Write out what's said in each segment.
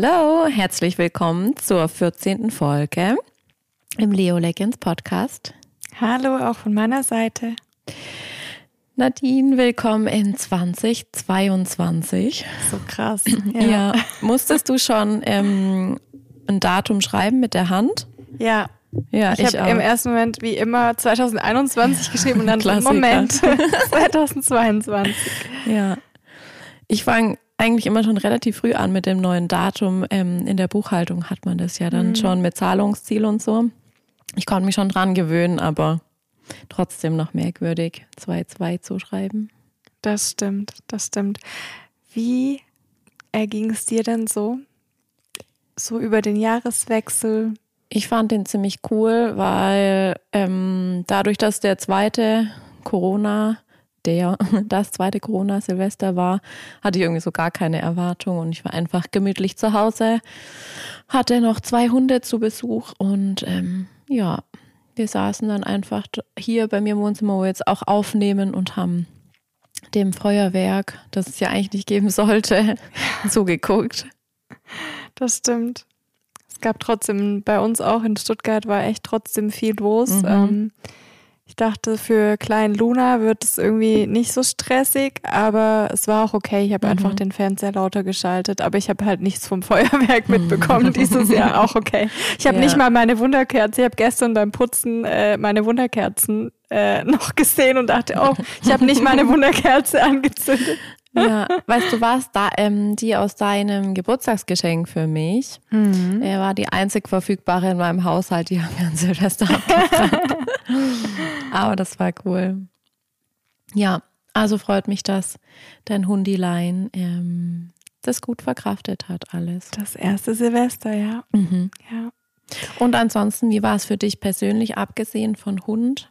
Hello, herzlich willkommen zur 14. Folge im Leo Legends Podcast. Hallo, auch von meiner Seite. Nadine, willkommen in 2022. So krass. Ja, ja. musstest du schon ähm, ein Datum schreiben mit der Hand? Ja. Ja, ich, ich habe im ersten Moment wie immer 2021 geschrieben und dann Moment 2022. Ja. Ich fange eigentlich immer schon relativ früh an mit dem neuen Datum. Ähm, in der Buchhaltung hat man das ja dann mhm. schon mit Zahlungsziel und so. Ich konnte mich schon dran gewöhnen, aber trotzdem noch merkwürdig, 2-2 zu schreiben. Das stimmt, das stimmt. Wie erging es dir denn so? So über den Jahreswechsel? Ich fand den ziemlich cool, weil ähm, dadurch, dass der zweite Corona der das zweite Corona-Silvester war, hatte ich irgendwie so gar keine Erwartung und ich war einfach gemütlich zu Hause, hatte noch zwei Hunde zu Besuch und ähm, ja, wir saßen dann einfach hier bei mir im Wohnzimmer, wo wir jetzt auch aufnehmen und haben dem Feuerwerk, das es ja eigentlich nicht geben sollte, zugeguckt. Das stimmt. Es gab trotzdem bei uns auch in Stuttgart war echt trotzdem viel los. Mhm. Ähm, ich dachte, für kleinen Luna wird es irgendwie nicht so stressig, aber es war auch okay. Ich habe mhm. einfach den Fernseher lauter geschaltet, aber ich habe halt nichts vom Feuerwerk mitbekommen dieses Jahr. Auch okay. Ich habe ja. nicht mal meine Wunderkerze. Ich habe gestern beim Putzen äh, meine Wunderkerzen äh, noch gesehen und dachte, oh, ich habe nicht meine Wunderkerze angezündet. Ja, weißt du was, da, ähm, die aus deinem Geburtstagsgeschenk für mich, mhm. er war die einzig verfügbare in meinem Haushalt, die haben wir an Silvester abgefragt. Aber das war cool. Ja, also freut mich, dass dein Hundilein ähm, das gut verkraftet hat, alles. Das erste Silvester, ja. Mhm. ja. Und ansonsten, wie war es für dich persönlich, abgesehen von Hund?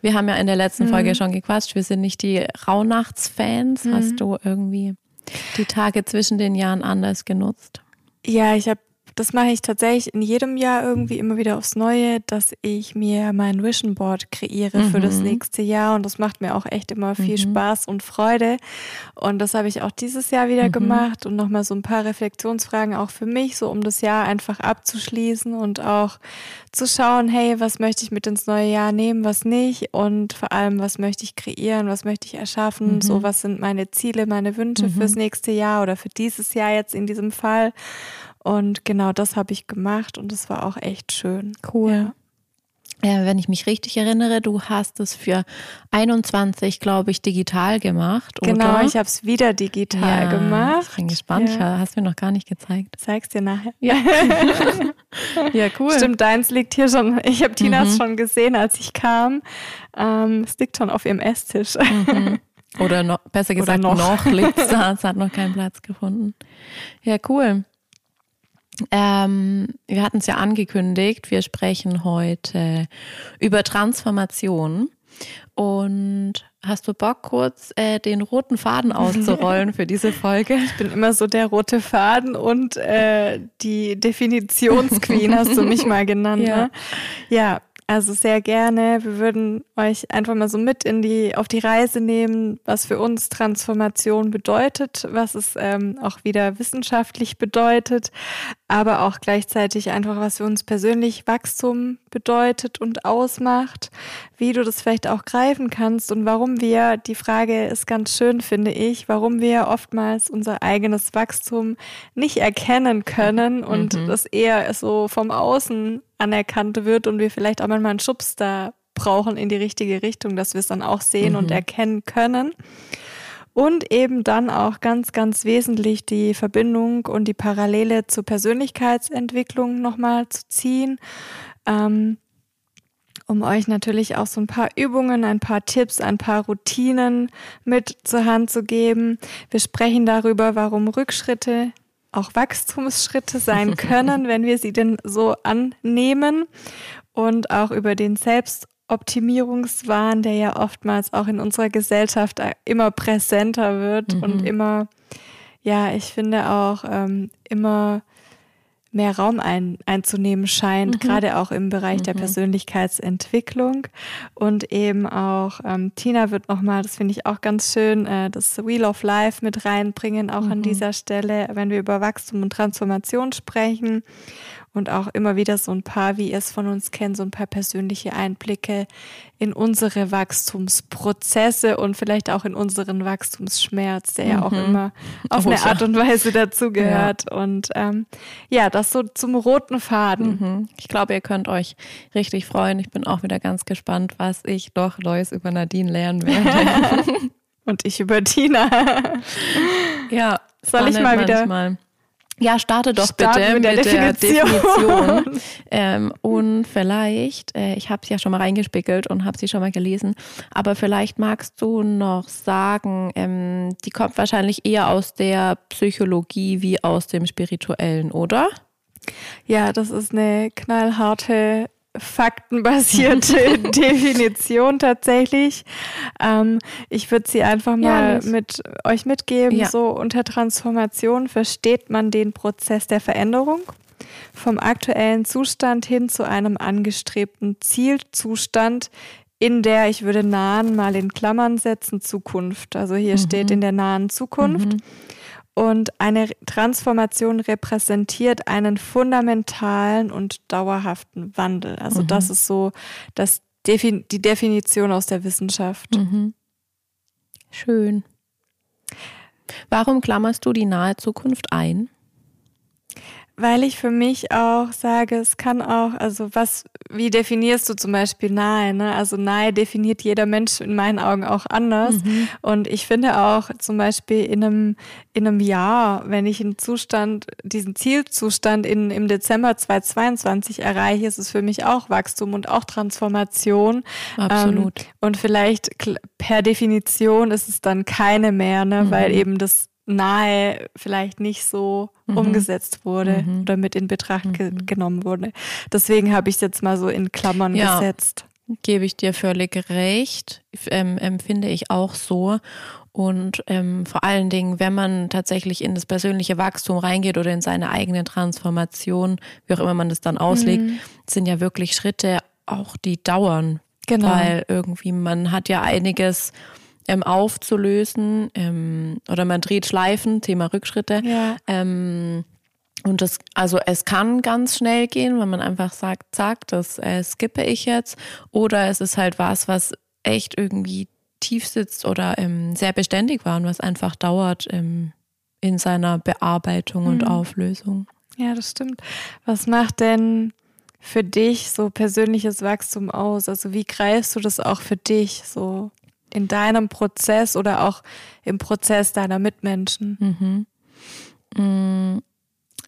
Wir haben ja in der letzten mhm. Folge schon gequatscht, wir sind nicht die Rauhnachtsfans. Mhm. Hast du irgendwie die Tage zwischen den Jahren anders genutzt? Ja, ich habe das mache ich tatsächlich in jedem Jahr irgendwie immer wieder aufs Neue, dass ich mir mein Vision Board kreiere mhm. für das mhm. nächste Jahr und das macht mir auch echt immer viel mhm. Spaß und Freude und das habe ich auch dieses Jahr wieder mhm. gemacht und nochmal so ein paar Reflexionsfragen auch für mich, so um das Jahr einfach abzuschließen und auch zu schauen, hey, was möchte ich mit ins neue Jahr nehmen, was nicht und vor allem, was möchte ich kreieren, was möchte ich erschaffen, so mhm. was sind meine Ziele, meine Wünsche fürs mhm. nächste Jahr oder für dieses Jahr jetzt in diesem Fall und genau das habe ich gemacht und es war auch echt schön. Cool. Ja. ja. wenn ich mich richtig erinnere, du hast es für 21, glaube ich, digital gemacht. Genau, oder? ich habe es wieder digital ja, gemacht. Ich bin gespannt. Ja. Hast du mir noch gar nicht gezeigt. Zeig's dir nachher. Ja. ja, cool. Stimmt, deins liegt hier schon. Ich habe Tinas mhm. schon gesehen, als ich kam. Ähm, es liegt schon auf ihrem Esstisch. Mhm. Oder noch, besser gesagt, Oder noch, noch liegt es da. Es hat noch keinen Platz gefunden. Ja, cool. Ähm, wir hatten es ja angekündigt, wir sprechen heute über Transformation. Und hast du Bock, kurz äh, den roten Faden auszurollen für diese Folge? Ich bin immer so der rote Faden und äh, die Definitionsqueen hast du mich mal genannt. Ja. Ne? ja, also sehr gerne. Wir würden euch einfach mal so mit in die, auf die Reise nehmen, was für uns Transformation bedeutet, was es ähm, auch wieder wissenschaftlich bedeutet, aber auch gleichzeitig einfach, was für uns persönlich Wachstum bedeutet und ausmacht, wie du das vielleicht auch greifen kannst und warum wir, die Frage ist ganz schön, finde ich, warum wir oftmals unser eigenes Wachstum nicht erkennen können und mhm. das eher so vom Außen anerkannt wird und wir vielleicht auch manchmal einen Schubs da brauchen in die richtige Richtung, dass wir es dann auch sehen mhm. und erkennen können. Und eben dann auch ganz, ganz wesentlich die Verbindung und die Parallele zur Persönlichkeitsentwicklung nochmal zu ziehen. Ähm, um euch natürlich auch so ein paar Übungen, ein paar Tipps, ein paar Routinen mit zur Hand zu geben. Wir sprechen darüber, warum Rückschritte auch Wachstumsschritte sein können, wenn wir sie denn so annehmen und auch über den Selbstoptimierungswahn, der ja oftmals auch in unserer Gesellschaft immer präsenter wird mhm. und immer, ja, ich finde auch ähm, immer mehr Raum ein, einzunehmen scheint, mhm. gerade auch im Bereich mhm. der Persönlichkeitsentwicklung. Und eben auch ähm, Tina wird nochmal, das finde ich auch ganz schön, äh, das Wheel of Life mit reinbringen, auch mhm. an dieser Stelle, wenn wir über Wachstum und Transformation sprechen und auch immer wieder so ein paar, wie ihr es von uns kennt, so ein paar persönliche Einblicke in unsere Wachstumsprozesse und vielleicht auch in unseren Wachstumsschmerz, der mhm. ja auch mhm. immer auf oh, eine Art und Weise dazugehört. Ja. Und ähm, ja, das so zum roten Faden. Mhm. Ich glaube, ihr könnt euch richtig freuen. Ich bin auch wieder ganz gespannt, was ich doch Lois über Nadine lernen werde. und ich über Tina. ja, soll ich mal wieder manchmal. Ja, starte doch Starten bitte mit der, mit der Definition. Definition. ähm, und vielleicht, äh, ich habe sie ja schon mal reingespickelt und habe sie schon mal gelesen, aber vielleicht magst du noch sagen, ähm, die kommt wahrscheinlich eher aus der Psychologie wie aus dem Spirituellen, oder? Ja, das ist eine knallharte faktenbasierte Definition tatsächlich. Ähm, ich würde sie einfach mal ja, mit euch mitgeben. Ja. So unter Transformation versteht man den Prozess der Veränderung vom aktuellen Zustand hin zu einem angestrebten Zielzustand in der, ich würde nahen mal in Klammern setzen, Zukunft. Also hier mhm. steht in der nahen Zukunft. Mhm. Und eine Transformation repräsentiert einen fundamentalen und dauerhaften Wandel. Also mhm. das ist so das Defin die Definition aus der Wissenschaft. Mhm. Schön. Warum klammerst du die nahe Zukunft ein? Weil ich für mich auch sage, es kann auch, also was, wie definierst du zum Beispiel nahe? Ne? Also nahe definiert jeder Mensch in meinen Augen auch anders. Mhm. Und ich finde auch zum Beispiel in einem, in einem Jahr, wenn ich einen Zustand, diesen Zielzustand in, im Dezember 2022 erreiche, ist es für mich auch Wachstum und auch Transformation. Absolut. Ähm, und vielleicht per Definition ist es dann keine mehr, ne? Mhm. weil eben das nahe vielleicht nicht so mhm. umgesetzt wurde mhm. oder mit in Betracht ge mhm. genommen wurde. Deswegen habe ich es jetzt mal so in Klammern ja, gesetzt. Gebe ich dir völlig recht, ähm, empfinde ich auch so. Und ähm, vor allen Dingen, wenn man tatsächlich in das persönliche Wachstum reingeht oder in seine eigene Transformation, wie auch immer man das dann auslegt, mhm. sind ja wirklich Schritte auch, die dauern. Genau. Weil irgendwie man hat ja einiges ähm, aufzulösen ähm, oder man dreht Schleifen, Thema Rückschritte. Ja. Ähm, und das, also es kann ganz schnell gehen, wenn man einfach sagt, zack, das äh, skippe ich jetzt. Oder es ist halt was, was echt irgendwie tief sitzt oder ähm, sehr beständig war und was einfach dauert ähm, in seiner Bearbeitung mhm. und Auflösung. Ja, das stimmt. Was macht denn für dich so persönliches Wachstum aus? Also wie greifst du das auch für dich so? In deinem Prozess oder auch im Prozess deiner Mitmenschen? Mhm. Mm,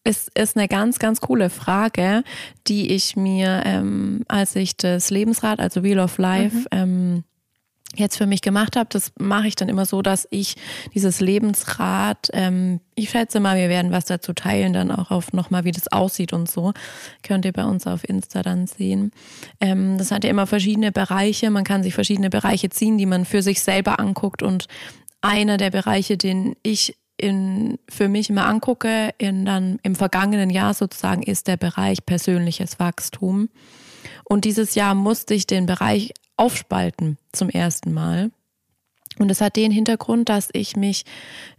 ist, ist eine ganz, ganz coole Frage, die ich mir, ähm, als ich das Lebensrad, also Wheel of Life, mhm. ähm, jetzt für mich gemacht habe, das mache ich dann immer so, dass ich dieses Lebensrad, ähm, ich schätze mal, wir werden was dazu teilen, dann auch auf nochmal, wie das aussieht und so. Könnt ihr bei uns auf Insta dann sehen. Ähm, das hat ja immer verschiedene Bereiche. Man kann sich verschiedene Bereiche ziehen, die man für sich selber anguckt. Und einer der Bereiche, den ich in, für mich immer angucke, in dann im vergangenen Jahr sozusagen, ist der Bereich persönliches Wachstum. Und dieses Jahr musste ich den Bereich aufspalten zum ersten Mal. Und es hat den Hintergrund, dass ich mich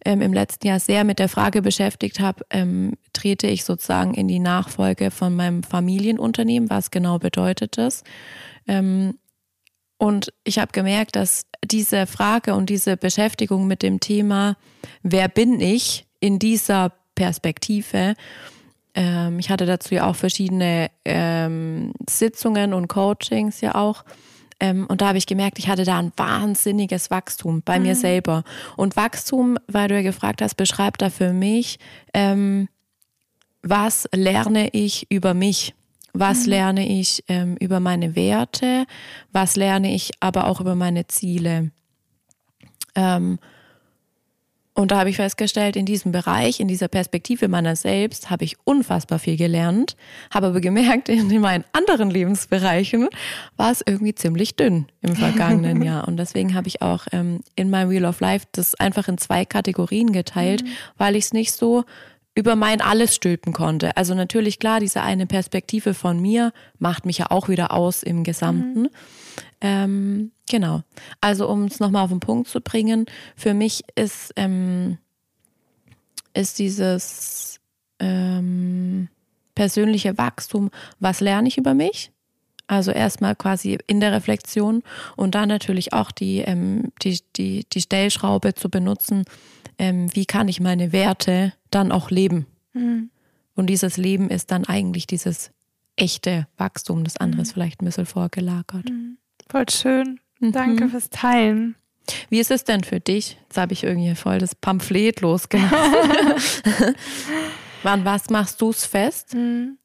ähm, im letzten Jahr sehr mit der Frage beschäftigt habe, ähm, trete ich sozusagen in die Nachfolge von meinem Familienunternehmen, was genau bedeutet das? Ähm, und ich habe gemerkt, dass diese Frage und diese Beschäftigung mit dem Thema, wer bin ich in dieser Perspektive, ähm, ich hatte dazu ja auch verschiedene ähm, Sitzungen und Coachings ja auch, ähm, und da habe ich gemerkt, ich hatte da ein wahnsinniges Wachstum bei mhm. mir selber. Und Wachstum, weil du ja gefragt hast, beschreibt da für mich, ähm, was lerne ich über mich? Was mhm. lerne ich ähm, über meine Werte? Was lerne ich aber auch über meine Ziele? Und da habe ich festgestellt, in diesem Bereich, in dieser Perspektive meiner selbst, habe ich unfassbar viel gelernt, habe aber gemerkt, in meinen anderen Lebensbereichen war es irgendwie ziemlich dünn im vergangenen Jahr. Und deswegen habe ich auch ähm, in meinem Wheel of Life das einfach in zwei Kategorien geteilt, mhm. weil ich es nicht so über mein Alles stülpen konnte. Also natürlich klar, diese eine Perspektive von mir macht mich ja auch wieder aus im Gesamten. Mhm. Ähm, genau. Also um es nochmal auf den Punkt zu bringen, für mich ist, ähm, ist dieses ähm, persönliche Wachstum, was lerne ich über mich? Also erstmal quasi in der Reflexion und dann natürlich auch die, ähm, die, die, die Stellschraube zu benutzen, ähm, wie kann ich meine Werte dann auch leben. Mhm. Und dieses Leben ist dann eigentlich dieses echte Wachstum, das andere ist mhm. vielleicht ein bisschen vorgelagert. Mhm. Voll schön. Mhm. Danke fürs Teilen. Wie ist es denn für dich? Jetzt habe ich irgendwie voll das Pamphlet losgelassen. Wann was machst du es fest? Mhm.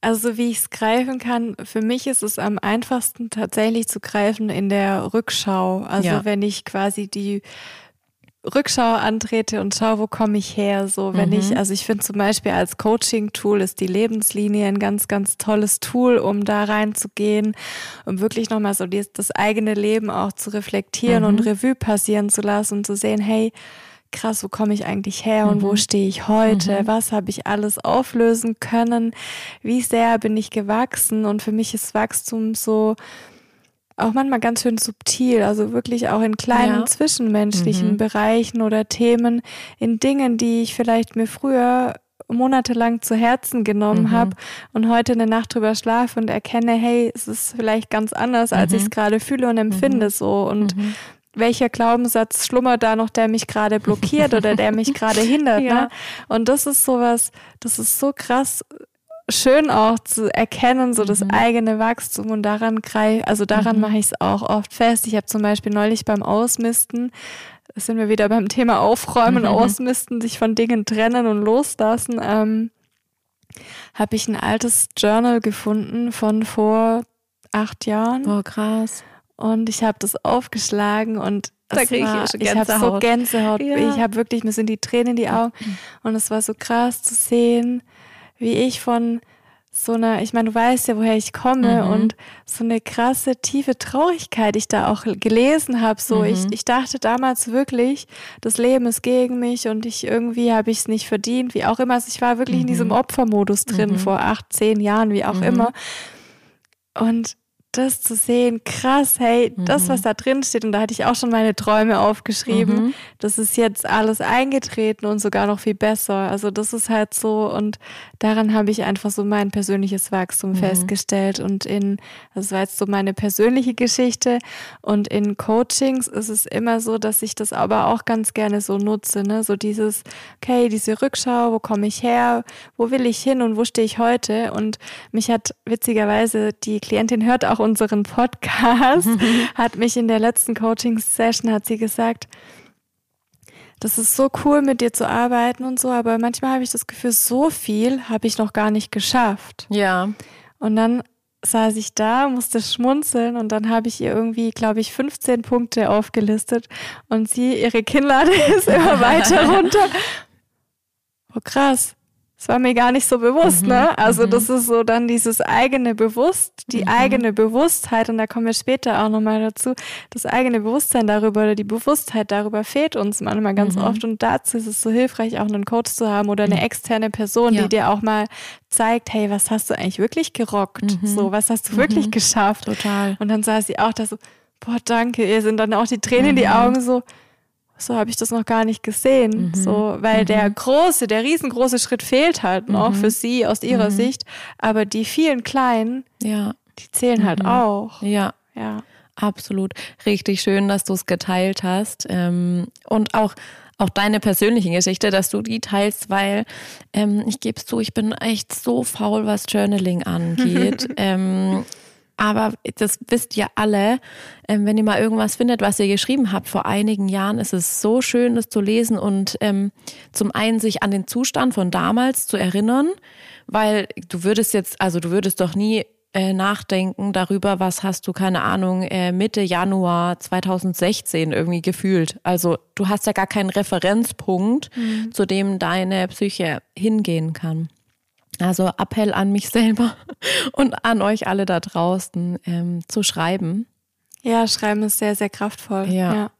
Also wie ich es greifen kann, für mich ist es am einfachsten tatsächlich zu greifen in der Rückschau. Also ja. wenn ich quasi die Rückschau antrete und schaue, wo komme ich her. So, wenn mhm. ich, also ich finde zum Beispiel als Coaching-Tool ist die Lebenslinie ein ganz, ganz tolles Tool, um da reinzugehen, um wirklich nochmal so die, das eigene Leben auch zu reflektieren mhm. und Revue passieren zu lassen und zu sehen, hey, krass, wo komme ich eigentlich her und mhm. wo stehe ich heute? Mhm. Was habe ich alles auflösen können? Wie sehr bin ich gewachsen? Und für mich ist Wachstum so auch manchmal ganz schön subtil, also wirklich auch in kleinen ja. zwischenmenschlichen mhm. Bereichen oder Themen, in Dingen, die ich vielleicht mir früher monatelang zu Herzen genommen mhm. habe und heute eine Nacht drüber schlafe und erkenne, hey, es ist vielleicht ganz anders, als mhm. ich es gerade fühle und empfinde mhm. so und mhm welcher Glaubenssatz schlummert da noch, der mich gerade blockiert oder der mich gerade hindert. Ne? ja. ne? Und das ist sowas, das ist so krass schön auch zu erkennen, so das mhm. eigene Wachstum und daran greif, also daran mhm. mache ich es auch oft fest. Ich habe zum Beispiel neulich beim Ausmisten, das sind wir wieder beim Thema Aufräumen, mhm. Ausmisten, sich von Dingen trennen und loslassen, ähm, habe ich ein altes Journal gefunden von vor acht Jahren. Oh, krass. Und ich habe das aufgeschlagen und da kriege ich, ich habe so Gänsehaut. Ja. Ich habe wirklich, mir sind die Tränen in die Augen. Und es war so krass zu sehen, wie ich von so einer, ich meine, du weißt ja, woher ich komme mhm. und so eine krasse, tiefe Traurigkeit ich da auch gelesen habe. So, mhm. ich, ich dachte damals wirklich, das Leben ist gegen mich und ich irgendwie habe ich es nicht verdient, wie auch immer. Also ich war wirklich mhm. in diesem mhm. Opfermodus drin mhm. vor acht, zehn Jahren, wie auch mhm. immer. Und das zu sehen, krass, hey, mhm. das, was da drin steht, und da hatte ich auch schon meine Träume aufgeschrieben, mhm. das ist jetzt alles eingetreten und sogar noch viel besser. Also das ist halt so und daran habe ich einfach so mein persönliches Wachstum mhm. festgestellt und in, das war jetzt so meine persönliche Geschichte und in Coachings ist es immer so, dass ich das aber auch ganz gerne so nutze, ne, so dieses, okay, diese Rückschau, wo komme ich her, wo will ich hin und wo stehe ich heute und mich hat witzigerweise die Klientin hört auch unseren Podcast, hat mich in der letzten Coaching-Session, hat sie gesagt, das ist so cool, mit dir zu arbeiten und so, aber manchmal habe ich das Gefühl, so viel habe ich noch gar nicht geschafft. Ja. Und dann saß ich da, musste schmunzeln und dann habe ich ihr irgendwie, glaube ich, 15 Punkte aufgelistet und sie, ihre Kinnlade ist immer weiter runter. Oh krass, das war mir gar nicht so bewusst, mhm, ne? Also mhm. das ist so dann dieses eigene Bewusst, die mhm. eigene Bewusstheit und da kommen wir später auch nochmal dazu, das eigene Bewusstsein darüber oder die Bewusstheit darüber fehlt uns manchmal ganz mhm. oft und dazu ist es so hilfreich, auch einen Coach zu haben oder eine mhm. externe Person, ja. die dir auch mal zeigt, hey, was hast du eigentlich wirklich gerockt? Mhm. So, was hast du wirklich geschafft? Total. Und dann saß sie auch da so, boah, danke, ihr sind dann auch die Tränen in die Augen so, so habe ich das noch gar nicht gesehen. Mhm. So, weil mhm. der große, der riesengroße Schritt fehlt halt noch mhm. für sie aus ihrer mhm. Sicht. Aber die vielen kleinen, ja. die zählen halt mhm. auch. Ja. Ja. Absolut. Richtig schön, dass du es geteilt hast. Ähm, und auch auch deine persönliche Geschichte, dass du die teilst, weil ähm, ich gebe es zu, ich bin echt so faul, was Journaling angeht. ähm, aber das wisst ihr alle, ähm, wenn ihr mal irgendwas findet, was ihr geschrieben habt vor einigen Jahren, ist es so schön, das zu lesen und ähm, zum einen sich an den Zustand von damals zu erinnern, weil du würdest jetzt, also du würdest doch nie äh, nachdenken darüber, was hast du, keine Ahnung, äh, Mitte Januar 2016 irgendwie gefühlt. Also du hast ja gar keinen Referenzpunkt, mhm. zu dem deine Psyche hingehen kann. Also Appell an mich selber und an euch alle da draußen ähm, zu schreiben. Ja, schreiben ist sehr, sehr kraftvoll. Ja. ja.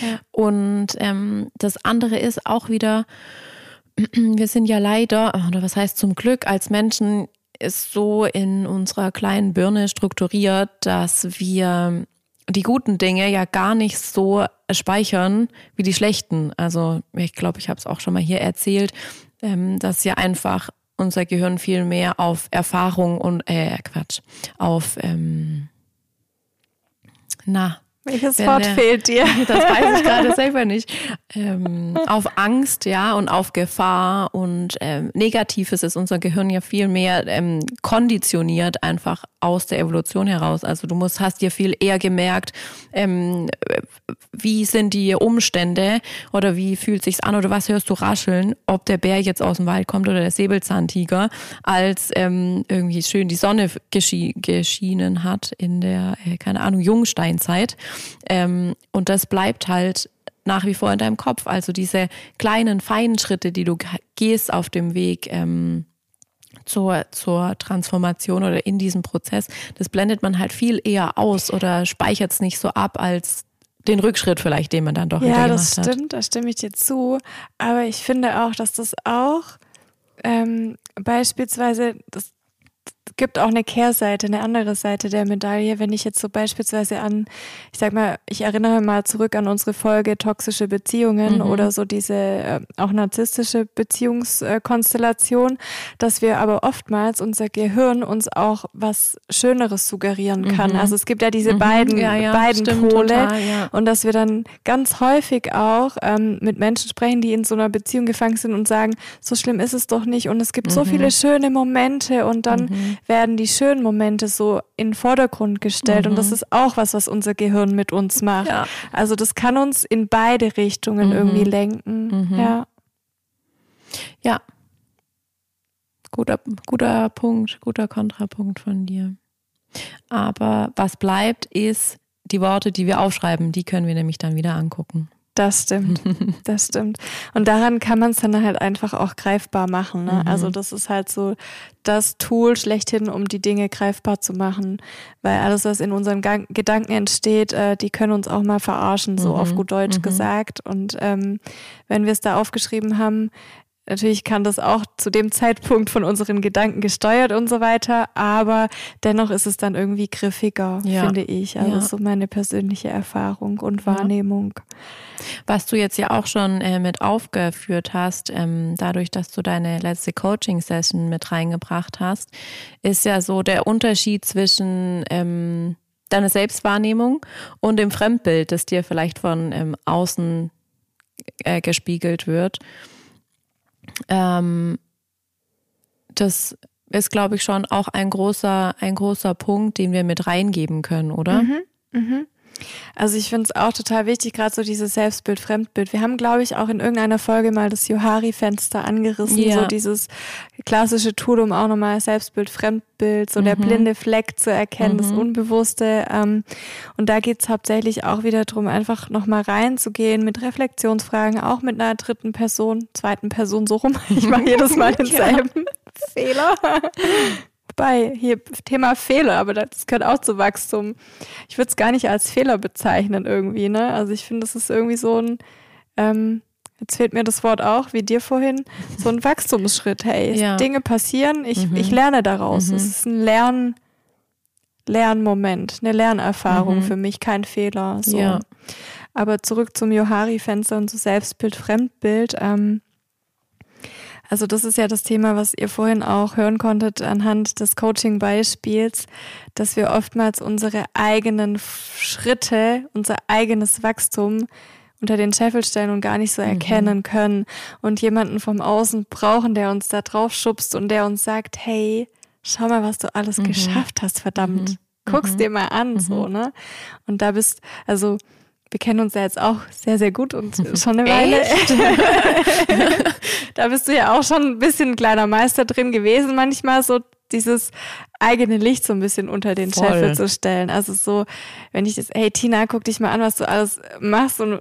ja. Und ähm, das andere ist auch wieder, wir sind ja leider, oder was heißt zum Glück, als Menschen ist so in unserer kleinen Birne strukturiert, dass wir die guten Dinge ja gar nicht so speichern wie die schlechten. Also ich glaube, ich habe es auch schon mal hier erzählt, ähm, dass ja einfach unser Gehirn viel mehr auf Erfahrung und äh, Quatsch, auf ähm, na, welches Wort der, fehlt dir? Das weiß ich gerade selber nicht. Ähm, auf Angst, ja, und auf Gefahr und ähm, Negatives ist unser Gehirn ja viel mehr ähm, konditioniert einfach aus der Evolution heraus. Also du musst, hast dir viel eher gemerkt, ähm, wie sind die Umstände oder wie fühlt sich's an oder was hörst du rascheln, ob der Bär jetzt aus dem Wald kommt oder der Säbelzahntiger, als ähm, irgendwie schön die Sonne geschi geschienen hat in der, äh, keine Ahnung, Jungsteinzeit. Ähm, und das bleibt halt nach wie vor in deinem Kopf. Also diese kleinen, feinen Schritte, die du gehst auf dem Weg ähm, zur, zur Transformation oder in diesem Prozess, das blendet man halt viel eher aus oder speichert es nicht so ab als den Rückschritt vielleicht, den man dann doch ja, wieder gemacht hat. Ja, das stimmt, da stimme ich dir zu. Aber ich finde auch, dass das auch ähm, beispielsweise, das gibt auch eine Kehrseite, eine andere Seite der Medaille. Wenn ich jetzt so beispielsweise an, ich sag mal, ich erinnere mal zurück an unsere Folge toxische Beziehungen mhm. oder so diese äh, auch narzisstische Beziehungskonstellation, dass wir aber oftmals unser Gehirn uns auch was Schöneres suggerieren kann. Mhm. Also es gibt ja diese mhm. beiden, ja, ja, beiden stimmt, Pole total, ja. und dass wir dann ganz häufig auch ähm, mit Menschen sprechen, die in so einer Beziehung gefangen sind und sagen, so schlimm ist es doch nicht und es gibt so mhm. viele schöne Momente und dann mhm werden die schönen Momente so in den Vordergrund gestellt. Mhm. Und das mhm. ist auch was, was unser Gehirn mit uns macht. Ja. Also das kann uns in beide Richtungen mhm. irgendwie lenken. Mhm. Ja. Ja. Guter, guter Punkt, guter Kontrapunkt von dir. Aber was bleibt, ist die Worte, die wir aufschreiben, die können wir nämlich dann wieder angucken. Das stimmt, das stimmt. Und daran kann man es dann halt einfach auch greifbar machen. Ne? Mhm. Also das ist halt so das Tool schlechthin, um die Dinge greifbar zu machen. Weil alles, was in unseren Gang Gedanken entsteht, äh, die können uns auch mal verarschen, so mhm. auf gut Deutsch mhm. gesagt. Und ähm, wenn wir es da aufgeschrieben haben, Natürlich kann das auch zu dem Zeitpunkt von unseren Gedanken gesteuert und so weiter, aber dennoch ist es dann irgendwie griffiger, ja. finde ich. Also ja. so meine persönliche Erfahrung und Wahrnehmung. Was du jetzt ja auch schon äh, mit aufgeführt hast, ähm, dadurch, dass du deine letzte Coaching-Session mit reingebracht hast, ist ja so der Unterschied zwischen ähm, deiner Selbstwahrnehmung und dem Fremdbild, das dir vielleicht von ähm, außen äh, gespiegelt wird. Ähm, das ist, glaube ich, schon auch ein großer, ein großer Punkt, den wir mit reingeben können, oder? Mhm, mhm. Also ich finde es auch total wichtig, gerade so dieses Selbstbild, Fremdbild. Wir haben, glaube ich, auch in irgendeiner Folge mal das Johari-Fenster angerissen, ja. so dieses klassische Tool, um auch nochmal Selbstbild, Fremdbild, so mhm. der blinde Fleck zu erkennen, mhm. das Unbewusste. Ähm, und da geht es hauptsächlich auch wieder darum, einfach nochmal reinzugehen mit Reflexionsfragen, auch mit einer dritten Person, zweiten Person so rum. Ich mache jedes Mal denselben ja. Fehler bei. Hier Thema Fehler, aber das gehört auch zu Wachstum. Ich würde es gar nicht als Fehler bezeichnen irgendwie, ne? Also ich finde, das ist irgendwie so ein, ähm, jetzt fehlt mir das Wort auch, wie dir vorhin, so ein Wachstumsschritt. Hey, ja. Dinge passieren, ich, mhm. ich lerne daraus. Mhm. Es ist ein Lern, Lernmoment, eine Lernerfahrung mhm. für mich, kein Fehler. So. Ja. Aber zurück zum Johari-Fenster und zu Selbstbild, Fremdbild. Ähm, also das ist ja das Thema, was ihr vorhin auch hören konntet anhand des Coaching-Beispiels, dass wir oftmals unsere eigenen Schritte, unser eigenes Wachstum unter den Scheffel stellen und gar nicht so mhm. erkennen mhm. können und jemanden vom Außen brauchen, der uns da drauf schubst und der uns sagt, hey, schau mal, was du alles mhm. geschafft hast, verdammt. Mhm. Guck's mhm. dir mal an, so, mhm. ne? Und da bist, also wir kennen uns ja jetzt auch sehr, sehr gut und schon eine Weile. da bist du ja auch schon ein bisschen kleiner Meister drin gewesen, manchmal so dieses eigene Licht so ein bisschen unter den Voll. Scheffel zu stellen. Also so, wenn ich das, hey Tina, guck dich mal an, was du alles machst und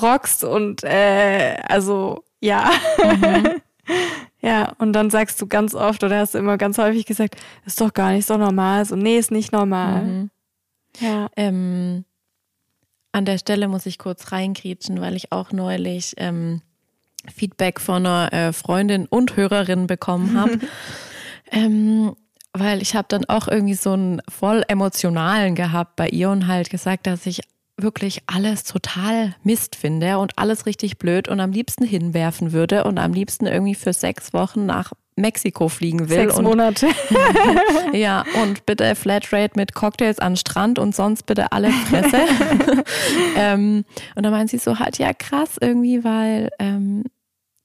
rockst und äh, also ja. Mhm. ja, und dann sagst du ganz oft oder hast du immer ganz häufig gesagt, ist doch gar nicht so normal. So, nee, ist nicht normal. Mhm. Ja. Ähm, an der Stelle muss ich kurz reingrätschen, weil ich auch neulich ähm, Feedback von einer äh, Freundin und Hörerin bekommen habe. ähm, weil ich habe dann auch irgendwie so einen voll emotionalen gehabt bei ihr und halt gesagt, dass ich wirklich alles total Mist finde und alles richtig blöd und am liebsten hinwerfen würde und am liebsten irgendwie für sechs Wochen nach Mexiko fliegen will. Sechs und, Monate. ja, und bitte Flatrate mit Cocktails an Strand und sonst bitte alle Fresse. ähm, und da meint sie so halt, ja krass irgendwie, weil ähm,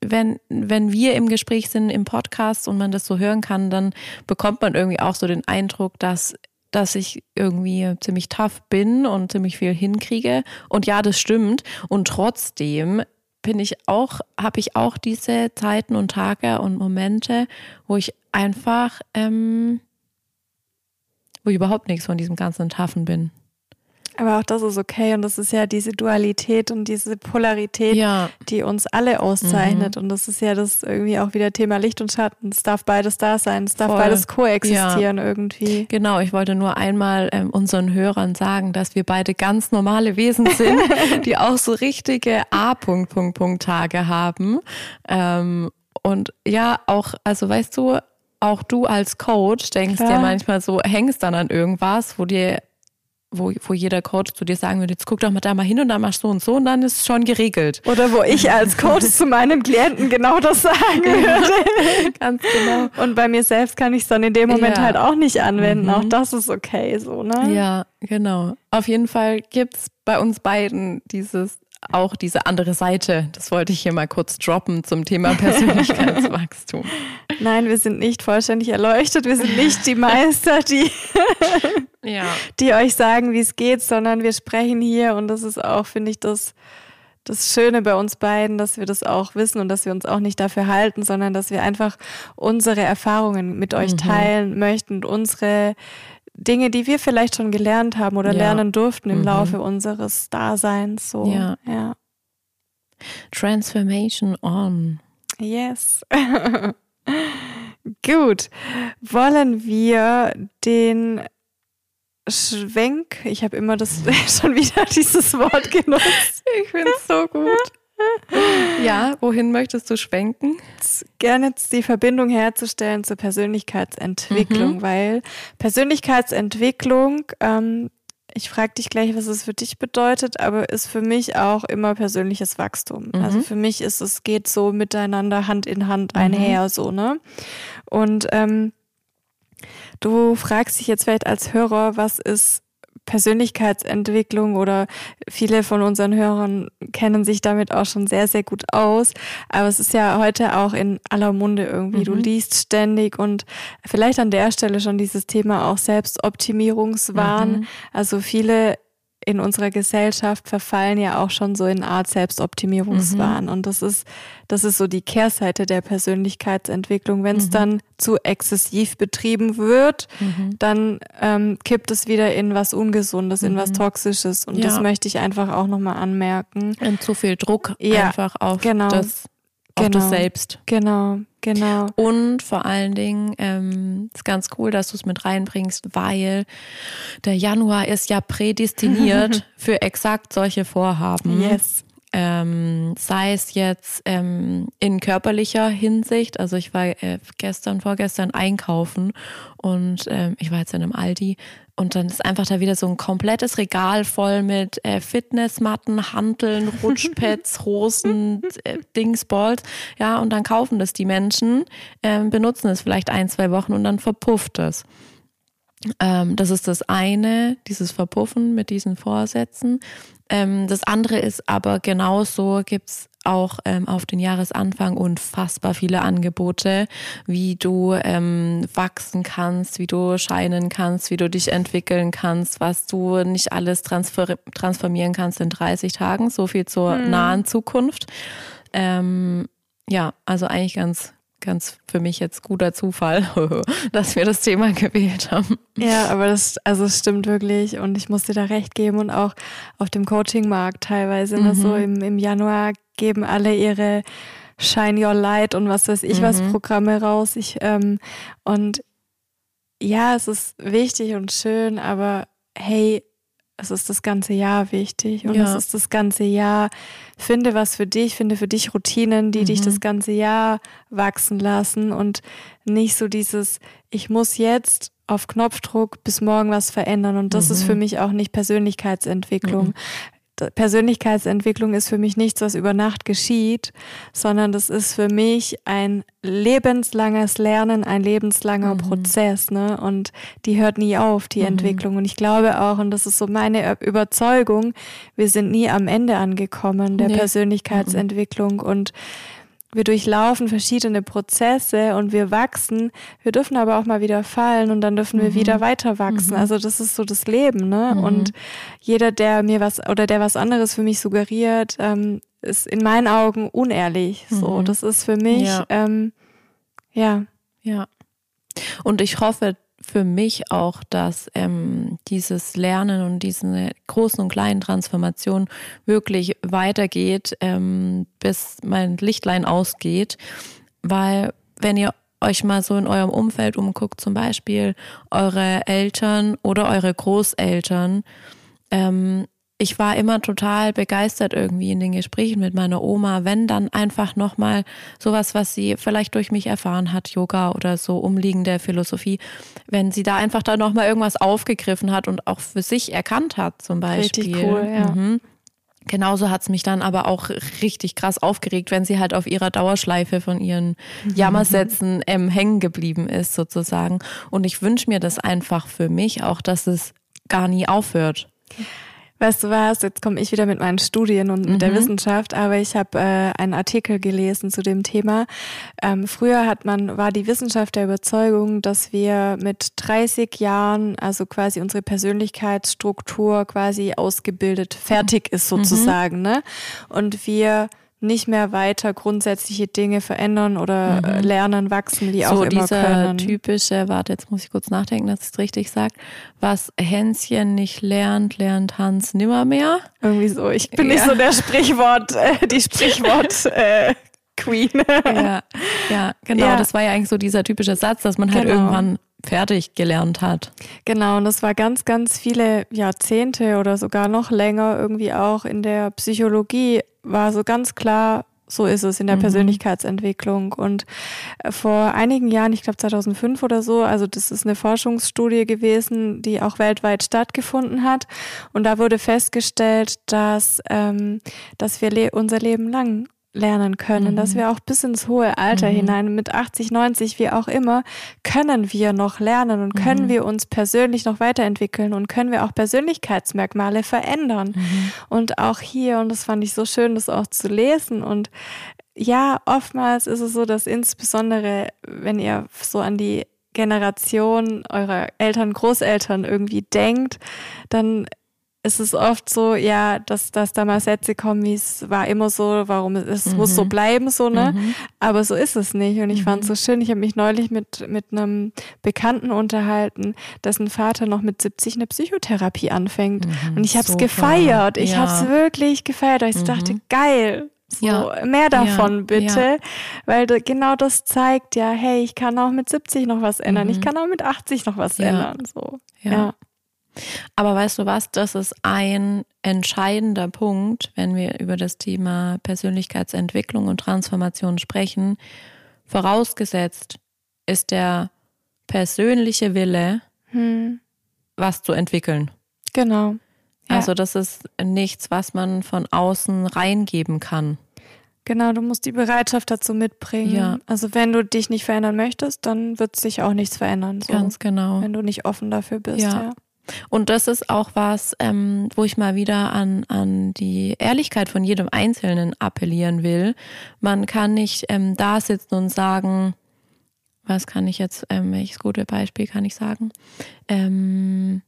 wenn, wenn wir im Gespräch sind, im Podcast und man das so hören kann, dann bekommt man irgendwie auch so den Eindruck, dass dass ich irgendwie ziemlich tough bin und ziemlich viel hinkriege. Und ja, das stimmt. Und trotzdem bin ich auch, habe ich auch diese Zeiten und Tage und Momente, wo ich einfach, ähm, wo ich überhaupt nichts von diesem ganzen Taffen bin. Aber auch das ist okay und das ist ja diese Dualität und diese Polarität, ja. die uns alle auszeichnet. Mhm. Und das ist ja das irgendwie auch wieder Thema Licht und Schatten. Es darf beides da sein, es darf Voll. beides koexistieren ja. irgendwie. Genau, ich wollte nur einmal ähm, unseren Hörern sagen, dass wir beide ganz normale Wesen sind, die auch so richtige A-Punkt-Punkt-Punkt-Tage haben. Ähm, und ja, auch, also weißt du, auch du als Coach denkst ja manchmal so, hängst dann an irgendwas, wo dir wo, wo jeder Coach zu dir sagen würde, jetzt guck doch mal da mal hin und dann machst so und so und dann ist es schon geregelt. Oder wo ich als Coach zu meinem Klienten genau das sagen würde. Ganz genau. Und bei mir selbst kann ich es dann in dem Moment ja. halt auch nicht anwenden. Mhm. Auch das ist okay so, ne? Ja, genau. Auf jeden Fall gibt es bei uns beiden dieses auch diese andere Seite. Das wollte ich hier mal kurz droppen zum Thema Persönlichkeitswachstum. Nein, wir sind nicht vollständig erleuchtet. Wir sind nicht die Meister, die, ja. die euch sagen, wie es geht, sondern wir sprechen hier und das ist auch, finde ich, das, das Schöne bei uns beiden, dass wir das auch wissen und dass wir uns auch nicht dafür halten, sondern dass wir einfach unsere Erfahrungen mit euch mhm. teilen möchten und unsere Dinge, die wir vielleicht schon gelernt haben oder ja. lernen durften im mhm. Laufe unseres Daseins. So. Ja. ja. Transformation on. Yes. Gut. Wollen wir den Schwenk, ich habe immer das schon wieder dieses Wort genutzt. Ich finde es so gut. Ja, wohin möchtest du schwenken? Gerne die Verbindung herzustellen zur Persönlichkeitsentwicklung, mhm. weil Persönlichkeitsentwicklung, ähm, ich frage dich gleich, was es für dich bedeutet, aber ist für mich auch immer persönliches Wachstum. Mhm. Also für mich ist es geht so miteinander Hand in Hand mhm. einher, mhm. so ne. Und ähm, du fragst dich jetzt vielleicht als Hörer, was ist Persönlichkeitsentwicklung oder viele von unseren Hörern kennen sich damit auch schon sehr, sehr gut aus. Aber es ist ja heute auch in aller Munde irgendwie. Mhm. Du liest ständig und vielleicht an der Stelle schon dieses Thema auch Selbstoptimierungswahn. Mhm. Also viele in unserer Gesellschaft verfallen ja auch schon so in Art Selbstoptimierungswahn. Mhm. Und das ist, das ist so die Kehrseite der Persönlichkeitsentwicklung. Wenn es mhm. dann zu exzessiv betrieben wird, mhm. dann ähm, kippt es wieder in was Ungesundes, in was mhm. Toxisches. Und ja. das möchte ich einfach auch nochmal anmerken. Und zu viel Druck ja, einfach auf genau. das auf genau, das Selbst. Genau, genau. Und vor allen Dingen ähm, ist ganz cool, dass du es mit reinbringst, weil der Januar ist ja prädestiniert für exakt solche Vorhaben. Yes. Ähm, sei es jetzt ähm, in körperlicher Hinsicht, also ich war äh, gestern, vorgestern einkaufen und ähm, ich war jetzt in einem Aldi und dann ist einfach da wieder so ein komplettes Regal voll mit äh, Fitnessmatten, Hanteln, Rutschpads, Hosen, äh, Dingsballs. Ja, und dann kaufen das die Menschen, äh, benutzen es vielleicht ein, zwei Wochen und dann verpufft es. Ähm, das ist das eine, dieses Verpuffen mit diesen Vorsätzen. Ähm, das andere ist aber genauso gibt's auch ähm, auf den Jahresanfang unfassbar viele Angebote, wie du ähm, wachsen kannst, wie du scheinen kannst, wie du dich entwickeln kannst, was du nicht alles transfer transformieren kannst in 30 Tagen. So viel zur hm. nahen Zukunft. Ähm, ja, also eigentlich ganz ganz für mich jetzt guter Zufall, dass wir das Thema gewählt haben. Ja, aber das, also es stimmt wirklich und ich muss dir da recht geben und auch auf dem Coaching-Markt teilweise, mhm. so im, im Januar geben alle ihre Shine Your Light und was weiß ich mhm. was Programme raus. Ich, ähm, und ja, es ist wichtig und schön, aber hey, es ist das ganze Jahr wichtig und ja. es ist das ganze Jahr, finde was für dich, finde für dich Routinen, die mhm. dich das ganze Jahr wachsen lassen und nicht so dieses, ich muss jetzt auf Knopfdruck bis morgen was verändern und das mhm. ist für mich auch nicht Persönlichkeitsentwicklung. Mhm. Persönlichkeitsentwicklung ist für mich nichts, was über Nacht geschieht, sondern das ist für mich ein lebenslanges Lernen, ein lebenslanger mhm. Prozess, ne? Und die hört nie auf, die mhm. Entwicklung. Und ich glaube auch, und das ist so meine Überzeugung, wir sind nie am Ende angekommen der nee. Persönlichkeitsentwicklung und wir durchlaufen verschiedene Prozesse und wir wachsen. Wir dürfen aber auch mal wieder fallen und dann dürfen wir mhm. wieder weiter wachsen. Mhm. Also das ist so das Leben, ne? Mhm. Und jeder, der mir was oder der was anderes für mich suggeriert, ähm, ist in meinen Augen unehrlich. So, mhm. das ist für mich, ja. Ähm, ja. Ja. Und ich hoffe, für mich auch, dass ähm, dieses Lernen und diese großen und kleinen Transformationen wirklich weitergeht, ähm, bis mein Lichtlein ausgeht. Weil wenn ihr euch mal so in eurem Umfeld umguckt, zum Beispiel eure Eltern oder eure Großeltern, ähm, ich war immer total begeistert irgendwie in den Gesprächen mit meiner Oma, wenn dann einfach nochmal sowas, was sie vielleicht durch mich erfahren hat, Yoga oder so umliegende Philosophie, wenn sie da einfach dann nochmal irgendwas aufgegriffen hat und auch für sich erkannt hat zum Beispiel. Richtig cool, ja. Mhm. Genauso hat's mich dann aber auch richtig krass aufgeregt, wenn sie halt auf ihrer Dauerschleife von ihren mhm. Jammersätzen ähm, hängen geblieben ist, sozusagen. Und ich wünsche mir das einfach für mich auch, dass es gar nie aufhört. Weißt du was, jetzt komme ich wieder mit meinen Studien und mit mhm. der Wissenschaft, aber ich habe äh, einen Artikel gelesen zu dem Thema. Ähm, früher hat man, war die Wissenschaft der Überzeugung, dass wir mit 30 Jahren, also quasi unsere Persönlichkeitsstruktur quasi ausgebildet, fertig ist mhm. sozusagen, mhm. ne? Und wir nicht mehr weiter grundsätzliche Dinge verändern oder mhm. lernen, wachsen, wie so, auch immer dieser können. typische, warte, jetzt muss ich kurz nachdenken, dass ich es richtig sage, was Hänschen nicht lernt, lernt Hans nimmermehr. Irgendwie so, ich bin ja. nicht so der Sprichwort, äh, die Sprichwort äh, Queen. ja, ja, genau, ja. das war ja eigentlich so dieser typische Satz, dass man halt genau. irgendwann fertig gelernt hat. Genau, und das war ganz, ganz viele Jahrzehnte oder sogar noch länger irgendwie auch in der Psychologie war so ganz klar, so ist es in der mhm. Persönlichkeitsentwicklung. Und äh, vor einigen Jahren, ich glaube 2005 oder so, also das ist eine Forschungsstudie gewesen, die auch weltweit stattgefunden hat. Und da wurde festgestellt, dass, ähm, dass wir le unser Leben lang lernen können, mhm. dass wir auch bis ins hohe Alter mhm. hinein, mit 80, 90, wie auch immer, können wir noch lernen und können mhm. wir uns persönlich noch weiterentwickeln und können wir auch Persönlichkeitsmerkmale verändern. Mhm. Und auch hier, und das fand ich so schön, das auch zu lesen und ja, oftmals ist es so, dass insbesondere, wenn ihr so an die Generation eurer Eltern, Großeltern irgendwie denkt, dann ist es oft so, ja, dass, dass da mal Sätze kommen, wie es war immer so, warum es mhm. muss so bleiben, so, ne? Mhm. Aber so ist es nicht. Und ich mhm. fand es so schön. Ich habe mich neulich mit, mit einem Bekannten unterhalten, dessen Vater noch mit 70 eine Psychotherapie anfängt. Mhm. Und ich habe es gefeiert. Ich ja. habe es wirklich gefeiert. Und ich dachte, mhm. geil. So, ja. mehr davon ja. bitte, ja. weil genau das zeigt ja, hey, ich kann auch mit 70 noch was ändern, ich mhm. kann auch mit 80 noch was ändern, so. ja. Aber weißt du was, das ist ein entscheidender Punkt, wenn wir über das Thema Persönlichkeitsentwicklung und Transformation sprechen. Vorausgesetzt ist der persönliche Wille, hm. was zu entwickeln. Genau. Ja. Also das ist nichts, was man von außen reingeben kann. Genau, du musst die Bereitschaft dazu mitbringen. Ja. Also wenn du dich nicht verändern möchtest, dann wird sich auch nichts verändern. So. Ganz genau. Wenn du nicht offen dafür bist. Ja. ja. Und das ist auch was, ähm, wo ich mal wieder an, an die Ehrlichkeit von jedem Einzelnen appellieren will. Man kann nicht ähm, da sitzen und sagen, was kann ich jetzt, ähm, welches gute Beispiel kann ich sagen? Ähm,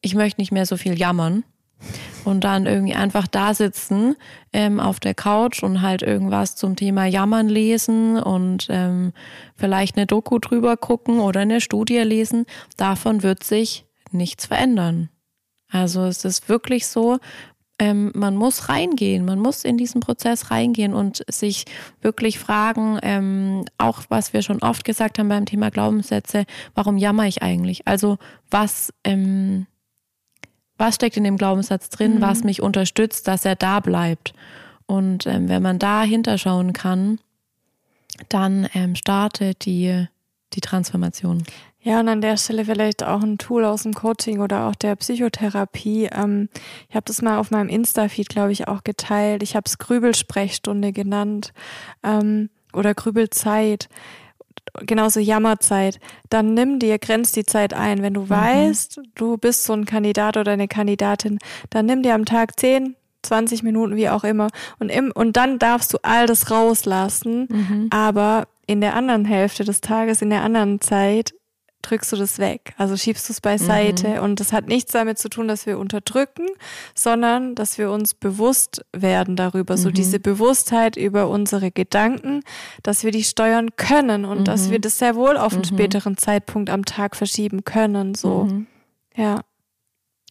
ich möchte nicht mehr so viel jammern und dann irgendwie einfach da sitzen ähm, auf der Couch und halt irgendwas zum Thema Jammern lesen und ähm, vielleicht eine Doku drüber gucken oder eine Studie lesen. Davon wird sich nichts verändern. Also es ist wirklich so, ähm, man muss reingehen, man muss in diesen Prozess reingehen und sich wirklich fragen, ähm, auch was wir schon oft gesagt haben beim Thema Glaubenssätze, warum jammer ich eigentlich? Also was, ähm, was steckt in dem Glaubenssatz drin, mhm. was mich unterstützt, dass er da bleibt. Und ähm, wenn man da hinterschauen kann, dann ähm, startet die, die Transformation. Ja, und an der Stelle vielleicht auch ein Tool aus dem Coaching oder auch der Psychotherapie. Ähm, ich habe das mal auf meinem Insta-Feed, glaube ich, auch geteilt. Ich habe es Grübelsprechstunde genannt ähm, oder Grübelzeit genauso Jammerzeit, dann nimm dir, grenz die Zeit ein. Wenn du mhm. weißt, du bist so ein Kandidat oder eine Kandidatin, dann nimm dir am Tag 10, 20 Minuten, wie auch immer. Und, im, und dann darfst du all das rauslassen. Mhm. Aber in der anderen Hälfte des Tages, in der anderen Zeit, drückst du das weg. Also schiebst du es beiseite. Mhm. Und das hat nichts damit zu tun, dass wir unterdrücken, sondern dass wir uns bewusst werden darüber. Mhm. So diese Bewusstheit über unsere Gedanken, dass wir die steuern können und mhm. dass wir das sehr wohl auf einen mhm. späteren Zeitpunkt am Tag verschieben können. So. Mhm. Ja.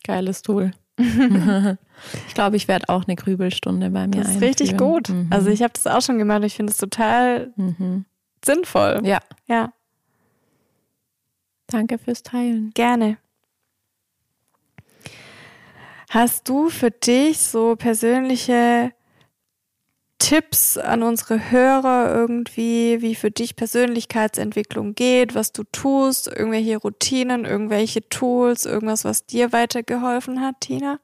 Geiles Tool. ich glaube, ich werde auch eine Grübelstunde bei mir Das ist einführen. richtig gut. Mhm. Also ich habe das auch schon gemacht. Ich finde es total sinnvoll. Ja. Ja. Danke fürs Teilen. Gerne. Hast du für dich so persönliche Tipps an unsere Hörer irgendwie, wie für dich Persönlichkeitsentwicklung geht, was du tust, irgendwelche Routinen, irgendwelche Tools, irgendwas, was dir weitergeholfen hat, Tina?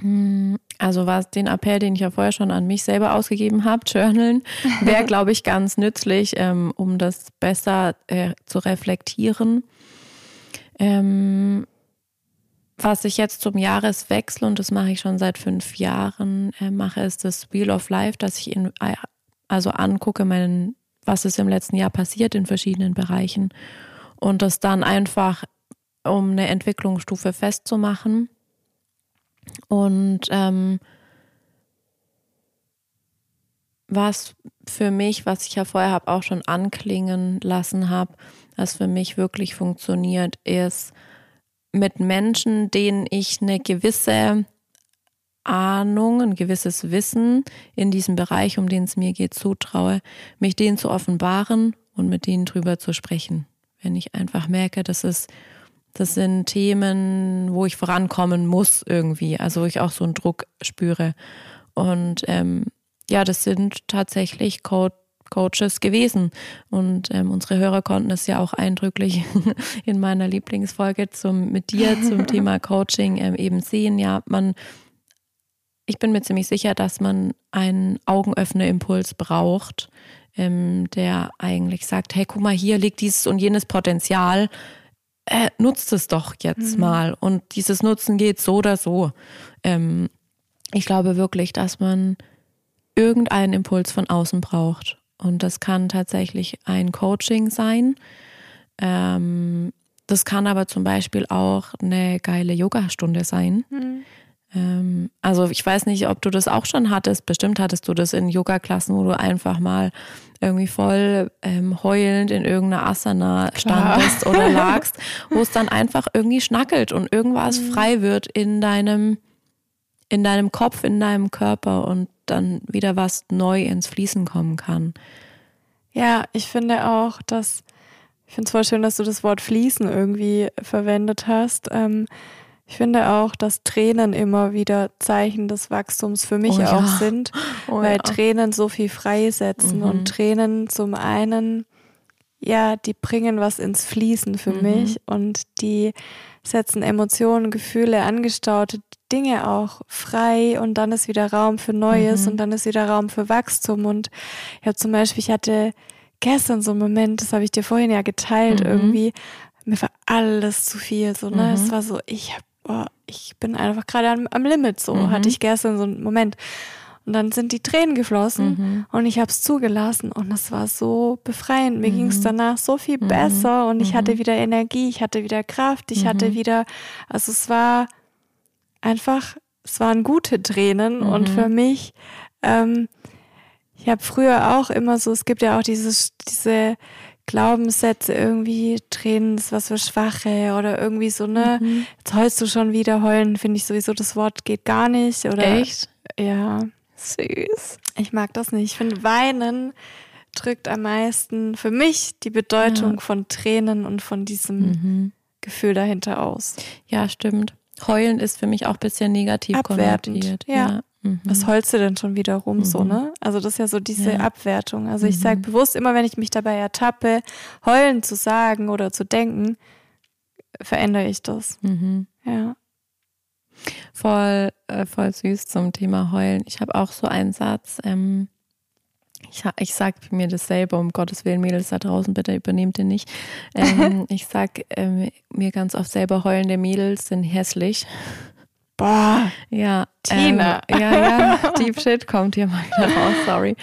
Mm, also was den Appell, den ich ja vorher schon an mich selber ausgegeben habe, Journalen, wäre, glaube ich, ganz nützlich, ähm, um das besser äh, zu reflektieren. Ähm, was ich jetzt zum Jahreswechsel, und das mache ich schon seit fünf Jahren, äh, mache, ist das Wheel of Life, dass ich in, äh, also angucke, meinen, was ist im letzten Jahr passiert in verschiedenen Bereichen und das dann einfach, um eine Entwicklungsstufe festzumachen. Und ähm, was für mich, was ich ja vorher habe auch schon anklingen lassen habe, was für mich wirklich funktioniert, ist mit Menschen, denen ich eine gewisse Ahnung, ein gewisses Wissen in diesem Bereich, um den es mir geht, zutraue, mich denen zu offenbaren und mit denen drüber zu sprechen. Wenn ich einfach merke, das ist, das sind Themen, wo ich vorankommen muss irgendwie, also wo ich auch so einen Druck spüre. Und ähm, ja, das sind tatsächlich Code Coaches gewesen. Und ähm, unsere Hörer konnten es ja auch eindrücklich in meiner Lieblingsfolge zum, mit dir zum Thema Coaching ähm, eben sehen. Ja, man, ich bin mir ziemlich sicher, dass man einen Augenöffner-Impuls braucht, ähm, der eigentlich sagt, hey, guck mal, hier liegt dieses und jenes Potenzial. Äh, nutzt es doch jetzt mhm. mal. Und dieses Nutzen geht so oder so. Ähm, ich glaube wirklich, dass man irgendeinen Impuls von außen braucht. Und das kann tatsächlich ein Coaching sein. Ähm, das kann aber zum Beispiel auch eine geile Yoga-Stunde sein. Mhm. Ähm, also ich weiß nicht, ob du das auch schon hattest. Bestimmt hattest du das in Yoga-Klassen, wo du einfach mal irgendwie voll ähm, heulend in irgendeiner Asana standest Klar. oder lagst, wo es dann einfach irgendwie schnackelt und irgendwas mhm. frei wird in deinem, in deinem Kopf, in deinem Körper und dann wieder was neu ins Fließen kommen kann. Ja, ich finde auch, dass, ich finde es voll schön, dass du das Wort fließen irgendwie verwendet hast. Ähm, ich finde auch, dass Tränen immer wieder Zeichen des Wachstums für mich oh ja. auch sind, oh weil ja. Tränen so viel freisetzen mhm. und Tränen zum einen, ja, die bringen was ins Fließen für mhm. mich und die setzen Emotionen, Gefühle, angestaute Dinge auch frei und dann ist wieder Raum für Neues mhm. und dann ist wieder Raum für Wachstum. Und ich habe zum Beispiel, ich hatte gestern so einen Moment, das habe ich dir vorhin ja geteilt, mhm. irgendwie, mir war alles zu viel. So, ne? Mhm. Es war so, ich hab, oh, ich bin einfach gerade am, am, Limit, so mhm. hatte ich gestern so einen Moment. Und dann sind die Tränen geflossen mhm. und ich habe es zugelassen und es war so befreiend. Mir mhm. ging es danach so viel mhm. besser und ich hatte mhm. wieder Energie, ich hatte wieder Kraft, ich hatte mhm. wieder, also es war einfach, es waren gute Tränen und für mich, ähm, ich habe früher auch immer so, es gibt ja auch dieses, diese Glaubenssätze irgendwie, Tränen ist was für Schwache oder irgendwie so, ne? Mhm. Jetzt heulst du schon wieder, heulen finde ich sowieso, das Wort geht gar nicht. Oder, Echt? Ja. Süß. Ich mag das nicht. Ich finde, Weinen drückt am meisten für mich die Bedeutung ja. von Tränen und von diesem mhm. Gefühl dahinter aus. Ja, stimmt. Heulen ist für mich auch ein bisschen negativ Abwertend, konnotiert. ja. Mhm. Was heulst du denn schon wieder rum, mhm. so, ne? Also, das ist ja so diese ja. Abwertung. Also, ich mhm. sage bewusst immer, wenn ich mich dabei ertappe, heulen zu sagen oder zu denken, verändere ich das. Mhm. Ja. Voll, äh, voll süß zum Thema Heulen. Ich habe auch so einen Satz, ähm, ich, ich sage mir das selber, um Gottes Willen, Mädels da draußen, bitte übernehmt den nicht. Ähm, ich sage ähm, mir ganz oft selber, heulende Mädels sind hässlich. Boah. Ja. Tina. Ähm, ja, ja. Deep Shit kommt hier mal wieder raus, sorry.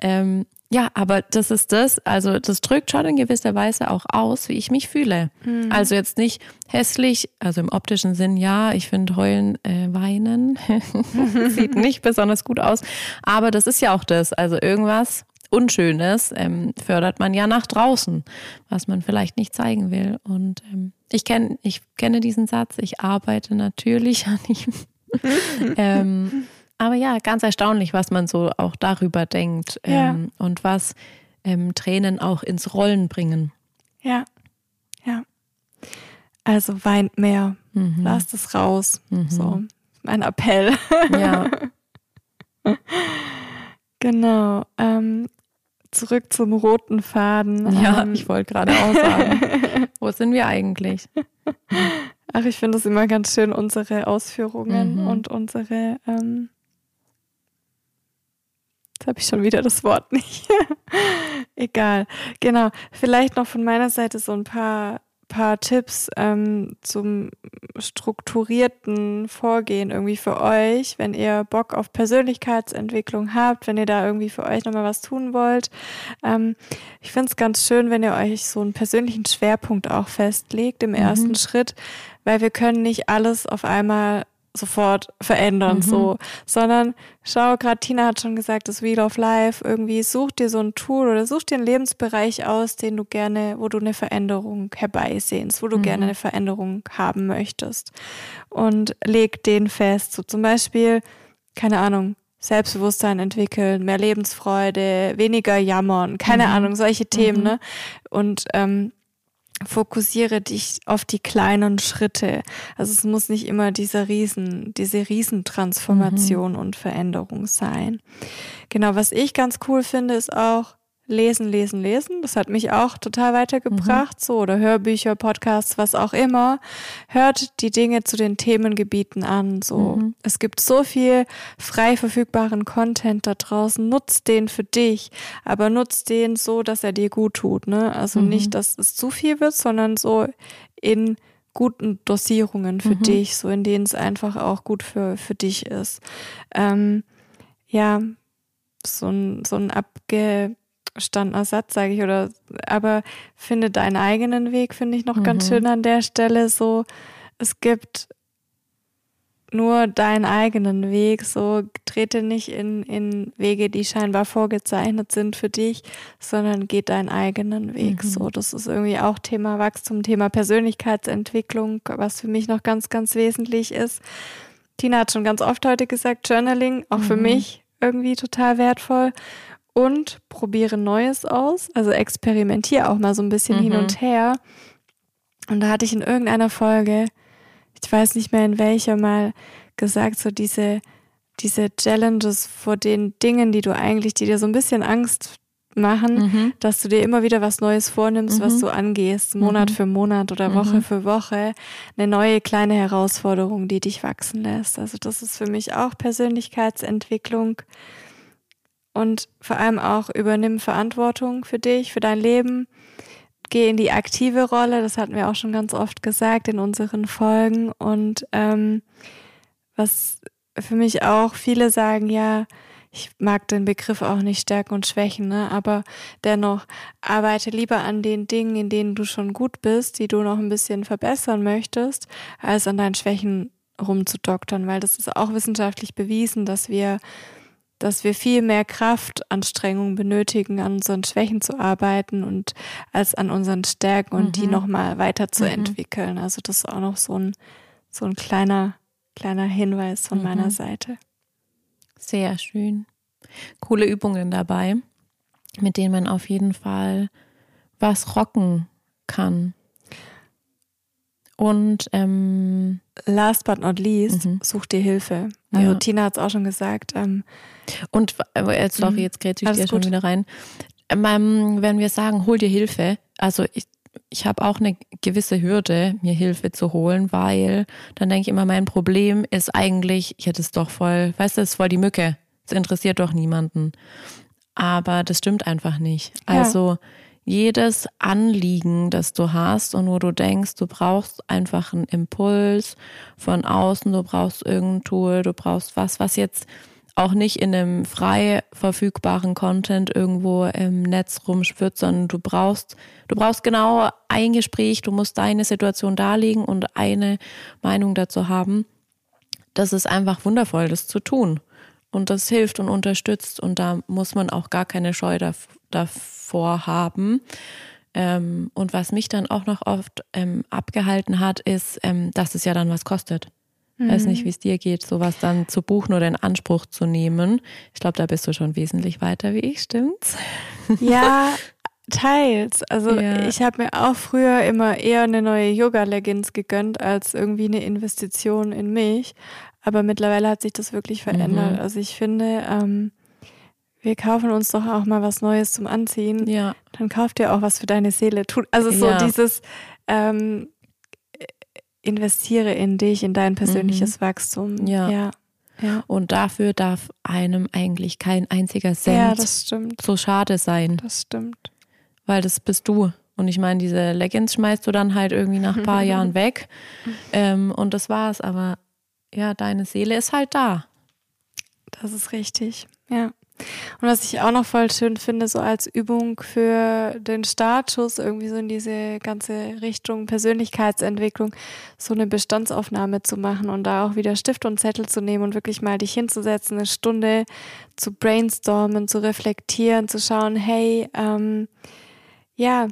Ähm, ja, aber das ist das, also das drückt schon in gewisser Weise auch aus, wie ich mich fühle. Mhm. Also jetzt nicht hässlich, also im optischen Sinn, ja, ich finde heulen, äh, weinen sieht nicht besonders gut aus, aber das ist ja auch das, also irgendwas Unschönes ähm, fördert man ja nach draußen, was man vielleicht nicht zeigen will. Und ähm, ich kenne ich kenne diesen Satz, ich arbeite natürlich an ihm. ähm, aber ja, ganz erstaunlich, was man so auch darüber denkt ja. ähm, und was ähm, Tränen auch ins Rollen bringen. Ja, ja. Also weint mehr, mhm. lasst es raus. Mhm. So, mein Appell. Ja. genau. Ähm, zurück zum roten Faden. Ja, ähm, ich wollte gerade auch sagen. Wo sind wir eigentlich? Ach, ich finde es immer ganz schön, unsere Ausführungen mhm. und unsere ähm, Jetzt habe ich schon wieder das Wort nicht. Egal. Genau. Vielleicht noch von meiner Seite so ein paar, paar Tipps ähm, zum strukturierten Vorgehen irgendwie für euch, wenn ihr Bock auf Persönlichkeitsentwicklung habt, wenn ihr da irgendwie für euch nochmal was tun wollt. Ähm, ich finde es ganz schön, wenn ihr euch so einen persönlichen Schwerpunkt auch festlegt im ersten mhm. Schritt, weil wir können nicht alles auf einmal sofort verändern, mhm. so, sondern schau, gerade Tina hat schon gesagt, das Wheel of Life, irgendwie such dir so ein Tool oder such dir einen Lebensbereich aus, den du gerne, wo du eine Veränderung herbeisehnst, wo du mhm. gerne eine Veränderung haben möchtest und leg den fest, so zum Beispiel, keine Ahnung, Selbstbewusstsein entwickeln, mehr Lebensfreude, weniger jammern, keine mhm. Ahnung, solche Themen, mhm. ne? Und ähm, fokussiere dich auf die kleinen Schritte. Also es muss nicht immer dieser Riesen, diese Riesentransformation mhm. und Veränderung sein. Genau, was ich ganz cool finde, ist auch, lesen, lesen, lesen. Das hat mich auch total weitergebracht. Mhm. So, oder Hörbücher, Podcasts, was auch immer. Hört die Dinge zu den Themengebieten an. So, mhm. es gibt so viel frei verfügbaren Content da draußen. Nutzt den für dich, aber nutzt den so, dass er dir gut tut. Ne? Also mhm. nicht, dass es zu viel wird, sondern so in guten Dosierungen für mhm. dich, so in denen es einfach auch gut für, für dich ist. Ähm, ja, so ein, so ein abge verstandener Satz, sage ich, oder aber finde deinen eigenen Weg, finde ich noch mhm. ganz schön an der Stelle. So, es gibt nur deinen eigenen Weg, so trete nicht in, in Wege, die scheinbar vorgezeichnet sind für dich, sondern geh deinen eigenen Weg. Mhm. So, das ist irgendwie auch Thema Wachstum, Thema Persönlichkeitsentwicklung, was für mich noch ganz, ganz wesentlich ist. Tina hat schon ganz oft heute gesagt, Journaling, auch mhm. für mich irgendwie total wertvoll und probiere Neues aus. Also experimentiere auch mal so ein bisschen mhm. hin und her. Und da hatte ich in irgendeiner Folge, ich weiß nicht mehr in welcher, mal gesagt, so diese, diese Challenges vor den Dingen, die du eigentlich, die dir so ein bisschen Angst machen, mhm. dass du dir immer wieder was Neues vornimmst, mhm. was du angehst, Monat mhm. für Monat oder Woche mhm. für Woche, eine neue kleine Herausforderung, die dich wachsen lässt. Also das ist für mich auch Persönlichkeitsentwicklung und vor allem auch übernimm Verantwortung für dich, für dein Leben. Geh in die aktive Rolle, das hatten wir auch schon ganz oft gesagt in unseren Folgen. Und ähm, was für mich auch viele sagen, ja, ich mag den Begriff auch nicht Stärken und Schwächen, ne? aber dennoch arbeite lieber an den Dingen, in denen du schon gut bist, die du noch ein bisschen verbessern möchtest, als an deinen Schwächen rumzudoktern, weil das ist auch wissenschaftlich bewiesen, dass wir dass wir viel mehr Kraftanstrengung benötigen, an unseren Schwächen zu arbeiten und als an unseren Stärken und mhm. die nochmal weiterzuentwickeln. Mhm. Also das ist auch noch so ein, so ein kleiner, kleiner Hinweis von mhm. meiner Seite. Sehr schön. Coole Übungen dabei, mit denen man auf jeden Fall was rocken kann. Und ähm, last but not least, mhm. such dir Hilfe. Also ja. Tina hat es auch schon gesagt. Ähm, und äh, sorry, mhm. jetzt grätsche ich dir schon wieder rein. Ähm, wenn wir sagen, hol dir Hilfe, also ich, ich habe auch eine gewisse Hürde, mir Hilfe zu holen, weil dann denke ich immer, mein Problem ist eigentlich, ich hätte es doch voll, weißt du, das ist voll die Mücke. Es interessiert doch niemanden. Aber das stimmt einfach nicht. Ja. Also jedes Anliegen, das du hast und wo du denkst, du brauchst einfach einen Impuls von außen, du brauchst irgendein Tool, du brauchst was, was jetzt auch nicht in einem frei verfügbaren Content irgendwo im Netz rumschwirrt, sondern du brauchst, du brauchst genau ein Gespräch, du musst deine Situation darlegen und eine Meinung dazu haben. Das ist einfach wundervoll, das zu tun. Und das hilft und unterstützt und da muss man auch gar keine Scheu davor haben. Ähm, und was mich dann auch noch oft ähm, abgehalten hat, ist, ähm, dass es ja dann was kostet. Mhm. Weiß nicht, mhm. wie es dir geht, sowas dann zu buchen oder in Anspruch zu nehmen. Ich glaube, da bist du schon wesentlich weiter wie ich, stimmt's? Ja, teils. Also ja. ich habe mir auch früher immer eher eine neue Yoga-Leggings gegönnt als irgendwie eine Investition in mich. Aber mittlerweile hat sich das wirklich verändert. Mhm. Also ich finde, ähm, wir kaufen uns doch auch mal was Neues zum Anziehen. Ja. Dann kauft ihr auch was für deine Seele. Also so ja. dieses ähm, investiere in dich, in dein persönliches mhm. Wachstum. Ja. ja. ja. Und dafür darf einem eigentlich kein einziger Cent so schade sein. Das stimmt. Weil das bist du. Und ich meine, diese Leggings schmeißt du dann halt irgendwie nach ein paar Jahren weg. Ähm, und das war's. Aber ja, deine Seele ist halt da. Das ist richtig, ja. Und was ich auch noch voll schön finde, so als Übung für den Startschuss, irgendwie so in diese ganze Richtung Persönlichkeitsentwicklung, so eine Bestandsaufnahme zu machen und da auch wieder Stift und Zettel zu nehmen und wirklich mal dich hinzusetzen, eine Stunde zu brainstormen, zu reflektieren, zu schauen, hey, ähm, ja,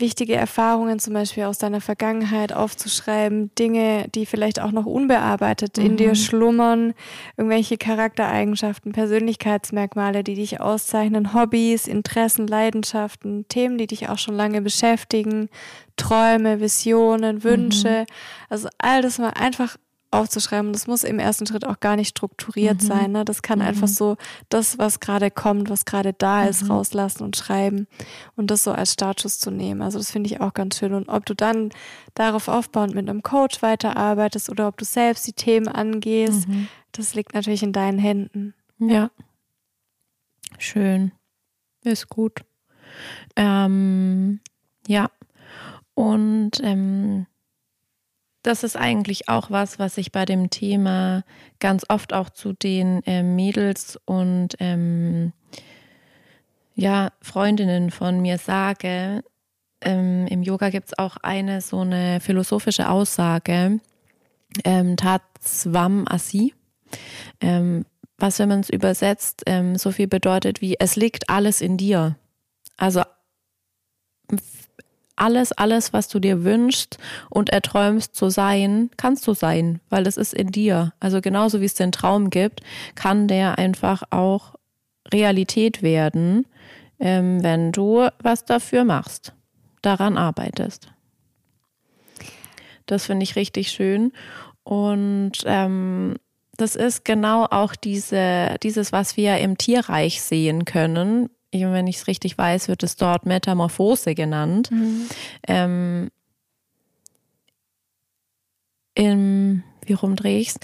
wichtige Erfahrungen zum Beispiel aus deiner Vergangenheit aufzuschreiben, Dinge, die vielleicht auch noch unbearbeitet mhm. in dir mhm. schlummern, irgendwelche Charaktereigenschaften, Persönlichkeitsmerkmale, die dich auszeichnen, Hobbys, Interessen, Leidenschaften, Themen, die dich auch schon lange beschäftigen, Träume, Visionen, Wünsche. Mhm. Also all das mal einfach aufzuschreiben. Das muss im ersten Schritt auch gar nicht strukturiert mhm. sein. Ne? Das kann mhm. einfach so das, was gerade kommt, was gerade da ist, mhm. rauslassen und schreiben und das so als Startschuss zu nehmen. Also das finde ich auch ganz schön. Und ob du dann darauf aufbauend mit einem Coach weiterarbeitest oder ob du selbst die Themen angehst, mhm. das liegt natürlich in deinen Händen. Ja. Schön. Ist gut. Ähm, ja. Und ähm, das ist eigentlich auch was, was ich bei dem Thema ganz oft auch zu den äh, Mädels und ähm, ja, Freundinnen von mir sage. Ähm, Im Yoga gibt es auch eine so eine philosophische Aussage, ähm, Tatsvam Asi, ähm, was, wenn man es übersetzt, ähm, so viel bedeutet wie, es liegt alles in dir. Also alles, alles, was du dir wünschst und erträumst zu sein, kannst du sein, weil das ist in dir. Also genauso wie es den Traum gibt, kann der einfach auch Realität werden, ähm, wenn du was dafür machst, daran arbeitest. Das finde ich richtig schön. Und ähm, das ist genau auch diese, dieses, was wir im Tierreich sehen können wenn ich es richtig weiß, wird es dort Metamorphose genannt. Mhm. Ähm, im, wie rumdrehe ich es?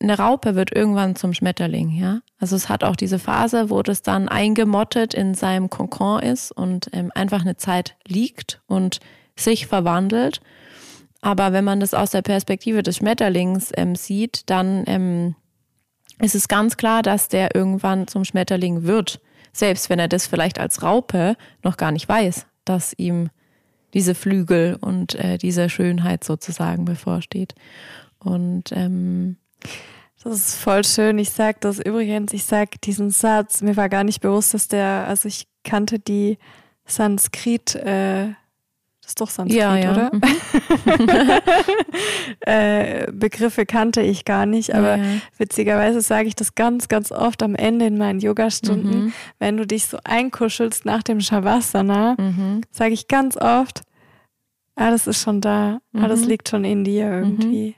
Eine Raupe wird irgendwann zum Schmetterling, ja. Also es hat auch diese Phase, wo das dann eingemottet in seinem Kokon ist und ähm, einfach eine Zeit liegt und sich verwandelt. Aber wenn man das aus der Perspektive des Schmetterlings ähm, sieht, dann ähm, ist es ganz klar, dass der irgendwann zum Schmetterling wird. Selbst wenn er das vielleicht als Raupe noch gar nicht weiß, dass ihm diese Flügel und äh, diese Schönheit sozusagen bevorsteht. Und ähm, das ist voll schön. Ich sage das übrigens, ich sage diesen Satz, mir war gar nicht bewusst, dass der, also ich kannte die Sanskrit äh, das ist doch Sanskrit, ja, ja. oder? Mhm. äh, Begriffe kannte ich gar nicht, aber ja, witzigerweise sage ich das ganz, ganz oft am Ende in meinen Yogastunden, mhm. wenn du dich so einkuschelst nach dem Shavasana, mhm. sage ich ganz oft, Alles ist schon da. Mhm. Alles liegt schon in dir irgendwie. Mhm.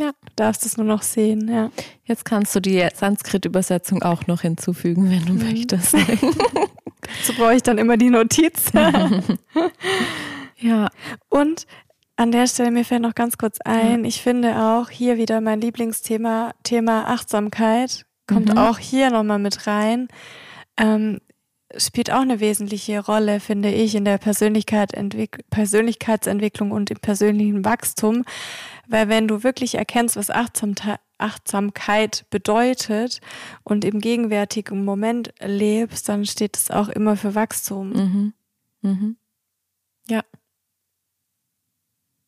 Ja. Du darfst es nur noch sehen, ja. Jetzt kannst du die Sanskrit-Übersetzung auch noch hinzufügen, wenn du mhm. möchtest. Dazu brauche ich dann immer die Notiz. ja. Und an der Stelle, mir fällt noch ganz kurz ein, ich finde auch hier wieder mein Lieblingsthema, Thema Achtsamkeit, kommt mhm. auch hier nochmal mit rein. Ähm, spielt auch eine wesentliche Rolle, finde ich, in der Persönlichkeit Persönlichkeitsentwicklung und im persönlichen Wachstum. Weil wenn du wirklich erkennst, was Achtsamkeit bedeutet und im gegenwärtigen Moment lebst, dann steht es auch immer für Wachstum. Mhm. Mhm. Ja.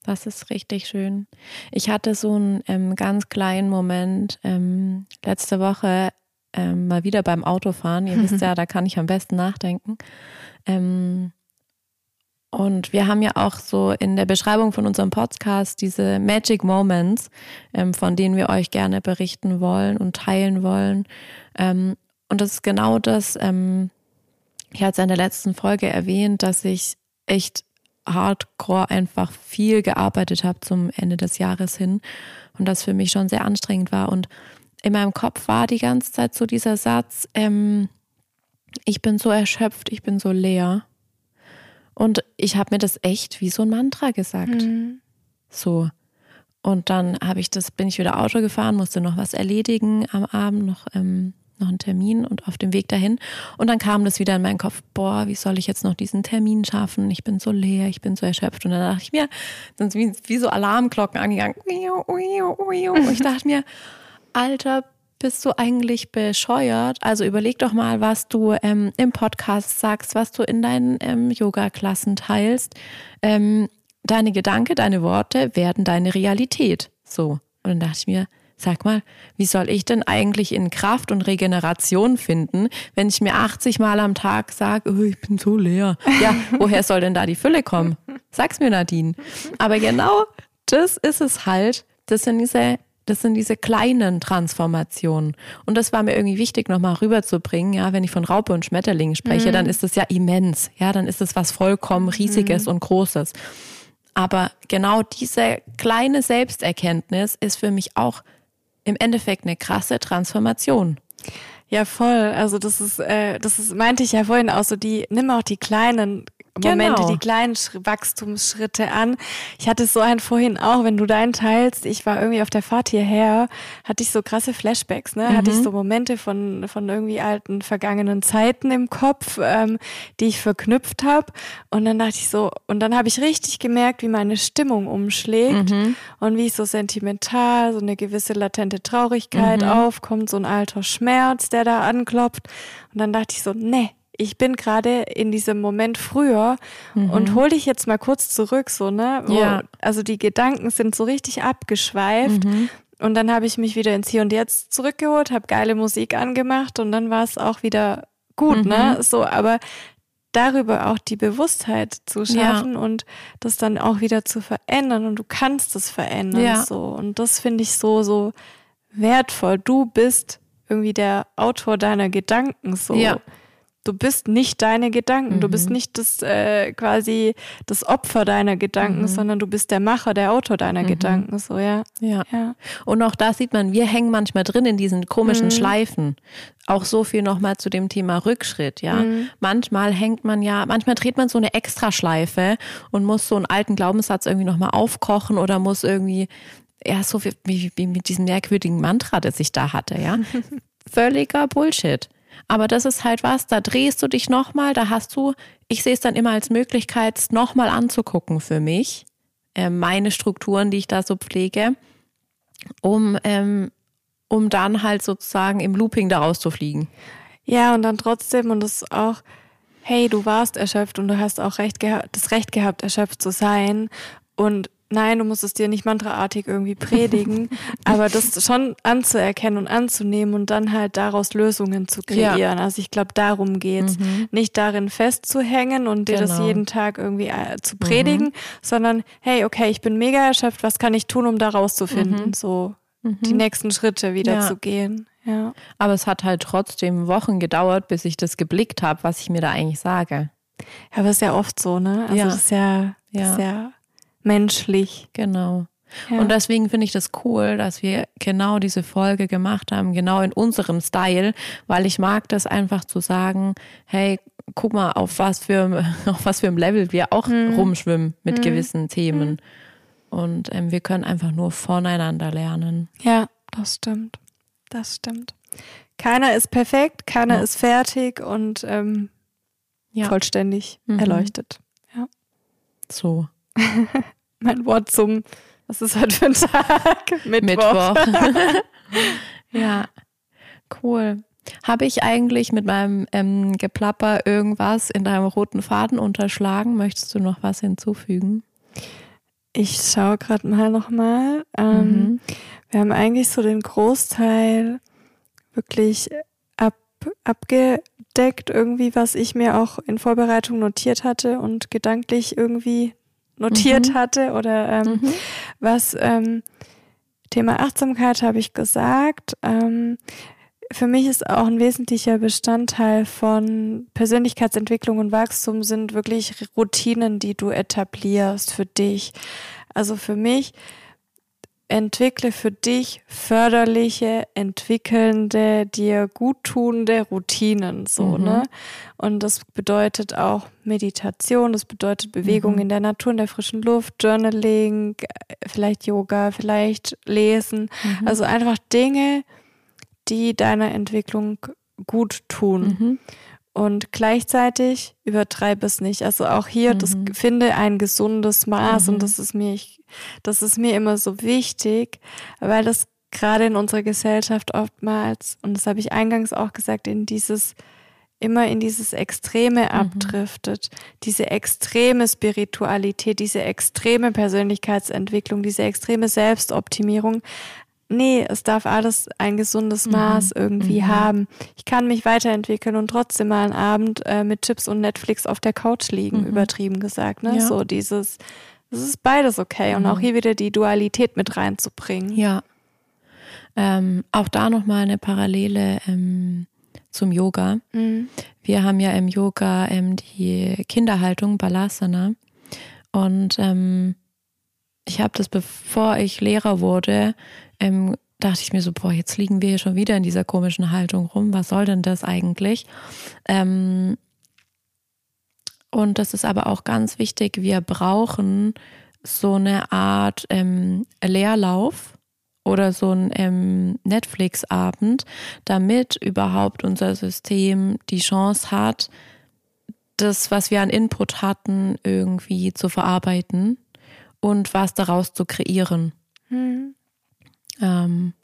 Das ist richtig schön. Ich hatte so einen ähm, ganz kleinen Moment ähm, letzte Woche ähm, mal wieder beim Autofahren. Ihr wisst ja, da kann ich am besten nachdenken. Ähm, und wir haben ja auch so in der Beschreibung von unserem Podcast diese Magic Moments, ähm, von denen wir euch gerne berichten wollen und teilen wollen. Ähm, und das ist genau das, ähm, ich hatte es in der letzten Folge erwähnt, dass ich echt hardcore einfach viel gearbeitet habe zum Ende des Jahres hin und das für mich schon sehr anstrengend war. Und in meinem Kopf war die ganze Zeit so dieser Satz, ähm, ich bin so erschöpft, ich bin so leer. Und ich habe mir das echt wie so ein Mantra gesagt. Mhm. So. Und dann habe ich das, bin ich wieder Auto gefahren, musste noch was erledigen am Abend, noch, ähm, noch einen Termin und auf dem Weg dahin. Und dann kam das wieder in meinen Kopf, boah, wie soll ich jetzt noch diesen Termin schaffen? Ich bin so leer, ich bin so erschöpft. Und dann dachte ich mir, sind wie, wie so Alarmglocken angegangen. Und ich dachte mir, Alter, bist du eigentlich bescheuert? Also überleg doch mal, was du ähm, im Podcast sagst, was du in deinen ähm, Yoga-Klassen teilst. Ähm, deine Gedanken, deine Worte werden deine Realität. So. Und dann dachte ich mir, sag mal, wie soll ich denn eigentlich in Kraft und Regeneration finden, wenn ich mir 80 Mal am Tag sage, oh, ich bin so leer. Ja, woher soll denn da die Fülle kommen? Sag's mir, Nadine. Aber genau das ist es halt. Das sind diese das sind diese kleinen Transformationen. Und das war mir irgendwie wichtig, nochmal rüberzubringen. Ja, wenn ich von Raupe und Schmetterling spreche, mhm. dann ist das ja immens. Ja, dann ist es was vollkommen Riesiges mhm. und Großes. Aber genau diese kleine Selbsterkenntnis ist für mich auch im Endeffekt eine krasse Transformation. Ja, voll. Also das ist, äh, das ist, meinte ich ja vorhin auch so, die, nimm auch die kleinen Momente, genau. die kleinen Wachstumsschritte an. Ich hatte so einen vorhin auch, wenn du deinen teilst, ich war irgendwie auf der Fahrt hierher, hatte ich so krasse Flashbacks, ne? Mhm. Hatte ich so Momente von, von irgendwie alten, vergangenen Zeiten im Kopf, ähm, die ich verknüpft habe. Und dann dachte ich so, und dann habe ich richtig gemerkt, wie meine Stimmung umschlägt mhm. und wie ich so sentimental, so eine gewisse latente Traurigkeit mhm. aufkommt, so ein alter Schmerz, der da anklopft. Und dann dachte ich so, nee, ich bin gerade in diesem Moment früher mhm. und hol dich jetzt mal kurz zurück, so, ne? Wo, ja. Also die Gedanken sind so richtig abgeschweift. Mhm. Und dann habe ich mich wieder ins Hier und Jetzt zurückgeholt, habe geile Musik angemacht und dann war es auch wieder gut, ne? mhm. ne? So, aber darüber auch die Bewusstheit zu schaffen ja. und das dann auch wieder zu verändern und du kannst es verändern, ja. so. Und das finde ich so, so wertvoll. Du bist irgendwie der Autor deiner Gedanken, so. Ja du bist nicht deine Gedanken, mhm. du bist mhm. nicht das äh, quasi das Opfer deiner Gedanken, mhm. sondern du bist der Macher, der Autor deiner mhm. Gedanken, so ja. ja. ja. Und auch da sieht man, wir hängen manchmal drin in diesen komischen mhm. Schleifen. Auch so viel nochmal zu dem Thema Rückschritt, ja. Mhm. Manchmal hängt man ja, manchmal dreht man so eine Extraschleife und muss so einen alten Glaubenssatz irgendwie nochmal aufkochen oder muss irgendwie ja, so wie, wie, wie mit diesem merkwürdigen Mantra, das ich da hatte, ja. Völliger Bullshit. Aber das ist halt was, da drehst du dich nochmal, da hast du, ich sehe es dann immer als Möglichkeit, es nochmal anzugucken für mich, äh, meine Strukturen, die ich da so pflege, um, ähm, um dann halt sozusagen im Looping daraus zu fliegen. Ja, und dann trotzdem, und das auch, hey, du warst erschöpft und du hast auch recht das Recht gehabt, erschöpft zu sein. Und nein, du musst es dir nicht mantraartig irgendwie predigen, aber das schon anzuerkennen und anzunehmen und dann halt daraus Lösungen zu kreieren. Ja. Also ich glaube, darum geht's. Mhm. Nicht darin festzuhängen und dir genau. das jeden Tag irgendwie äh, zu predigen, mhm. sondern hey, okay, ich bin mega erschöpft, was kann ich tun, um da rauszufinden? Mhm. So die mhm. nächsten Schritte wieder ja. zu gehen. Ja. Aber es hat halt trotzdem Wochen gedauert, bis ich das geblickt habe, was ich mir da eigentlich sage. Ja, aber ist ja oft so, ne? Also ja. das ist ja Ja. Sehr menschlich. Genau. Ja. Und deswegen finde ich das cool, dass wir genau diese Folge gemacht haben, genau in unserem Style, weil ich mag das einfach zu sagen, hey, guck mal, auf was für, auf was für einem Level wir auch mhm. rumschwimmen mit mhm. gewissen Themen. Mhm. Und ähm, wir können einfach nur voneinander lernen. Ja, das stimmt. Das stimmt. Keiner ist perfekt, keiner ja. ist fertig und ähm, ja. vollständig mhm. erleuchtet. Ja. So. mein Wort zum, was ist heute für ein Tag? Mittwoch. Mittwoch. ja, cool. Habe ich eigentlich mit meinem ähm, Geplapper irgendwas in deinem roten Faden unterschlagen? Möchtest du noch was hinzufügen? Ich schaue gerade mal nochmal. Ähm, mhm. Wir haben eigentlich so den Großteil wirklich ab, abgedeckt, irgendwie, was ich mir auch in Vorbereitung notiert hatte und gedanklich irgendwie notiert mhm. hatte. Oder ähm, mhm. was ähm, Thema Achtsamkeit habe ich gesagt. Ähm, für mich ist auch ein wesentlicher Bestandteil von Persönlichkeitsentwicklung und Wachstum sind wirklich Routinen, die du etablierst für dich. Also für mich entwickle für dich förderliche, entwickelnde, dir guttunende Routinen, so, mhm. ne? Und das bedeutet auch Meditation, das bedeutet Bewegung mhm. in der Natur, in der frischen Luft, Journaling, vielleicht Yoga, vielleicht Lesen. Mhm. Also einfach Dinge, die deiner Entwicklung gut tun. Mhm. Und gleichzeitig übertreibe es nicht. Also auch hier, mhm. das finde ein gesundes Maß mhm. und das ist mir, ich, das ist mir immer so wichtig, weil das gerade in unserer Gesellschaft oftmals, und das habe ich eingangs auch gesagt, in dieses, immer in dieses Extreme mhm. abdriftet. Diese extreme Spiritualität, diese extreme Persönlichkeitsentwicklung, diese extreme Selbstoptimierung, nee, es darf alles ein gesundes mhm. Maß mhm. irgendwie mhm. haben. Ich kann mich weiterentwickeln und trotzdem mal einen Abend äh, mit Chips und Netflix auf der Couch liegen, mhm. übertrieben gesagt. Ne? Ja. So dieses, das ist beides okay. Und auch mhm. hier wieder die Dualität mit reinzubringen. Ja. Ähm, auch da nochmal eine Parallele ähm, zum Yoga. Mhm. Wir haben ja im Yoga ähm, die Kinderhaltung, Balasana. Und ähm, ich habe das, bevor ich Lehrer wurde, ähm, dachte ich mir so, boah, jetzt liegen wir hier schon wieder in dieser komischen Haltung rum. Was soll denn das eigentlich? Ähm, und das ist aber auch ganz wichtig, wir brauchen so eine Art ähm, Leerlauf oder so ein ähm, Netflix-Abend, damit überhaupt unser System die Chance hat, das, was wir an Input hatten, irgendwie zu verarbeiten und was daraus zu kreieren. Mhm. Ähm,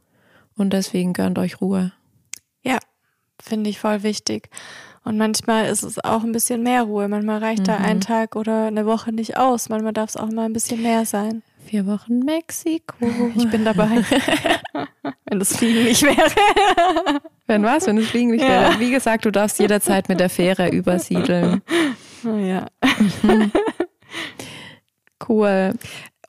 und deswegen gönnt euch Ruhe. Ja, finde ich voll wichtig. Und manchmal ist es auch ein bisschen mehr Ruhe. Manchmal reicht mhm. da ein Tag oder eine Woche nicht aus. Manchmal darf es auch mal ein bisschen mehr sein. Vier Wochen Mexiko. Ich bin dabei. wenn das Fliegen nicht wäre. wenn was? Wenn das Fliegen nicht ja. wäre. Wie gesagt, du darfst jederzeit mit der Fähre übersiedeln. Oh ja. Cool.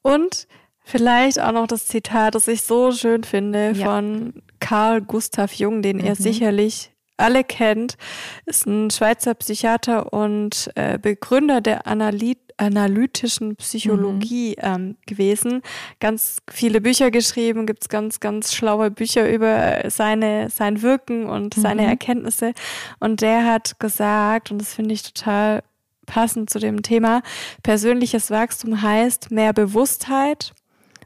Und Vielleicht auch noch das Zitat, das ich so schön finde, ja. von Carl Gustav Jung, den mhm. ihr sicherlich alle kennt, ist ein Schweizer Psychiater und äh, Begründer der Analyt analytischen Psychologie mhm. ähm, gewesen. Ganz viele Bücher geschrieben, gibt's ganz, ganz schlaue Bücher über seine, sein Wirken und mhm. seine Erkenntnisse. Und der hat gesagt, und das finde ich total passend zu dem Thema, persönliches Wachstum heißt mehr Bewusstheit,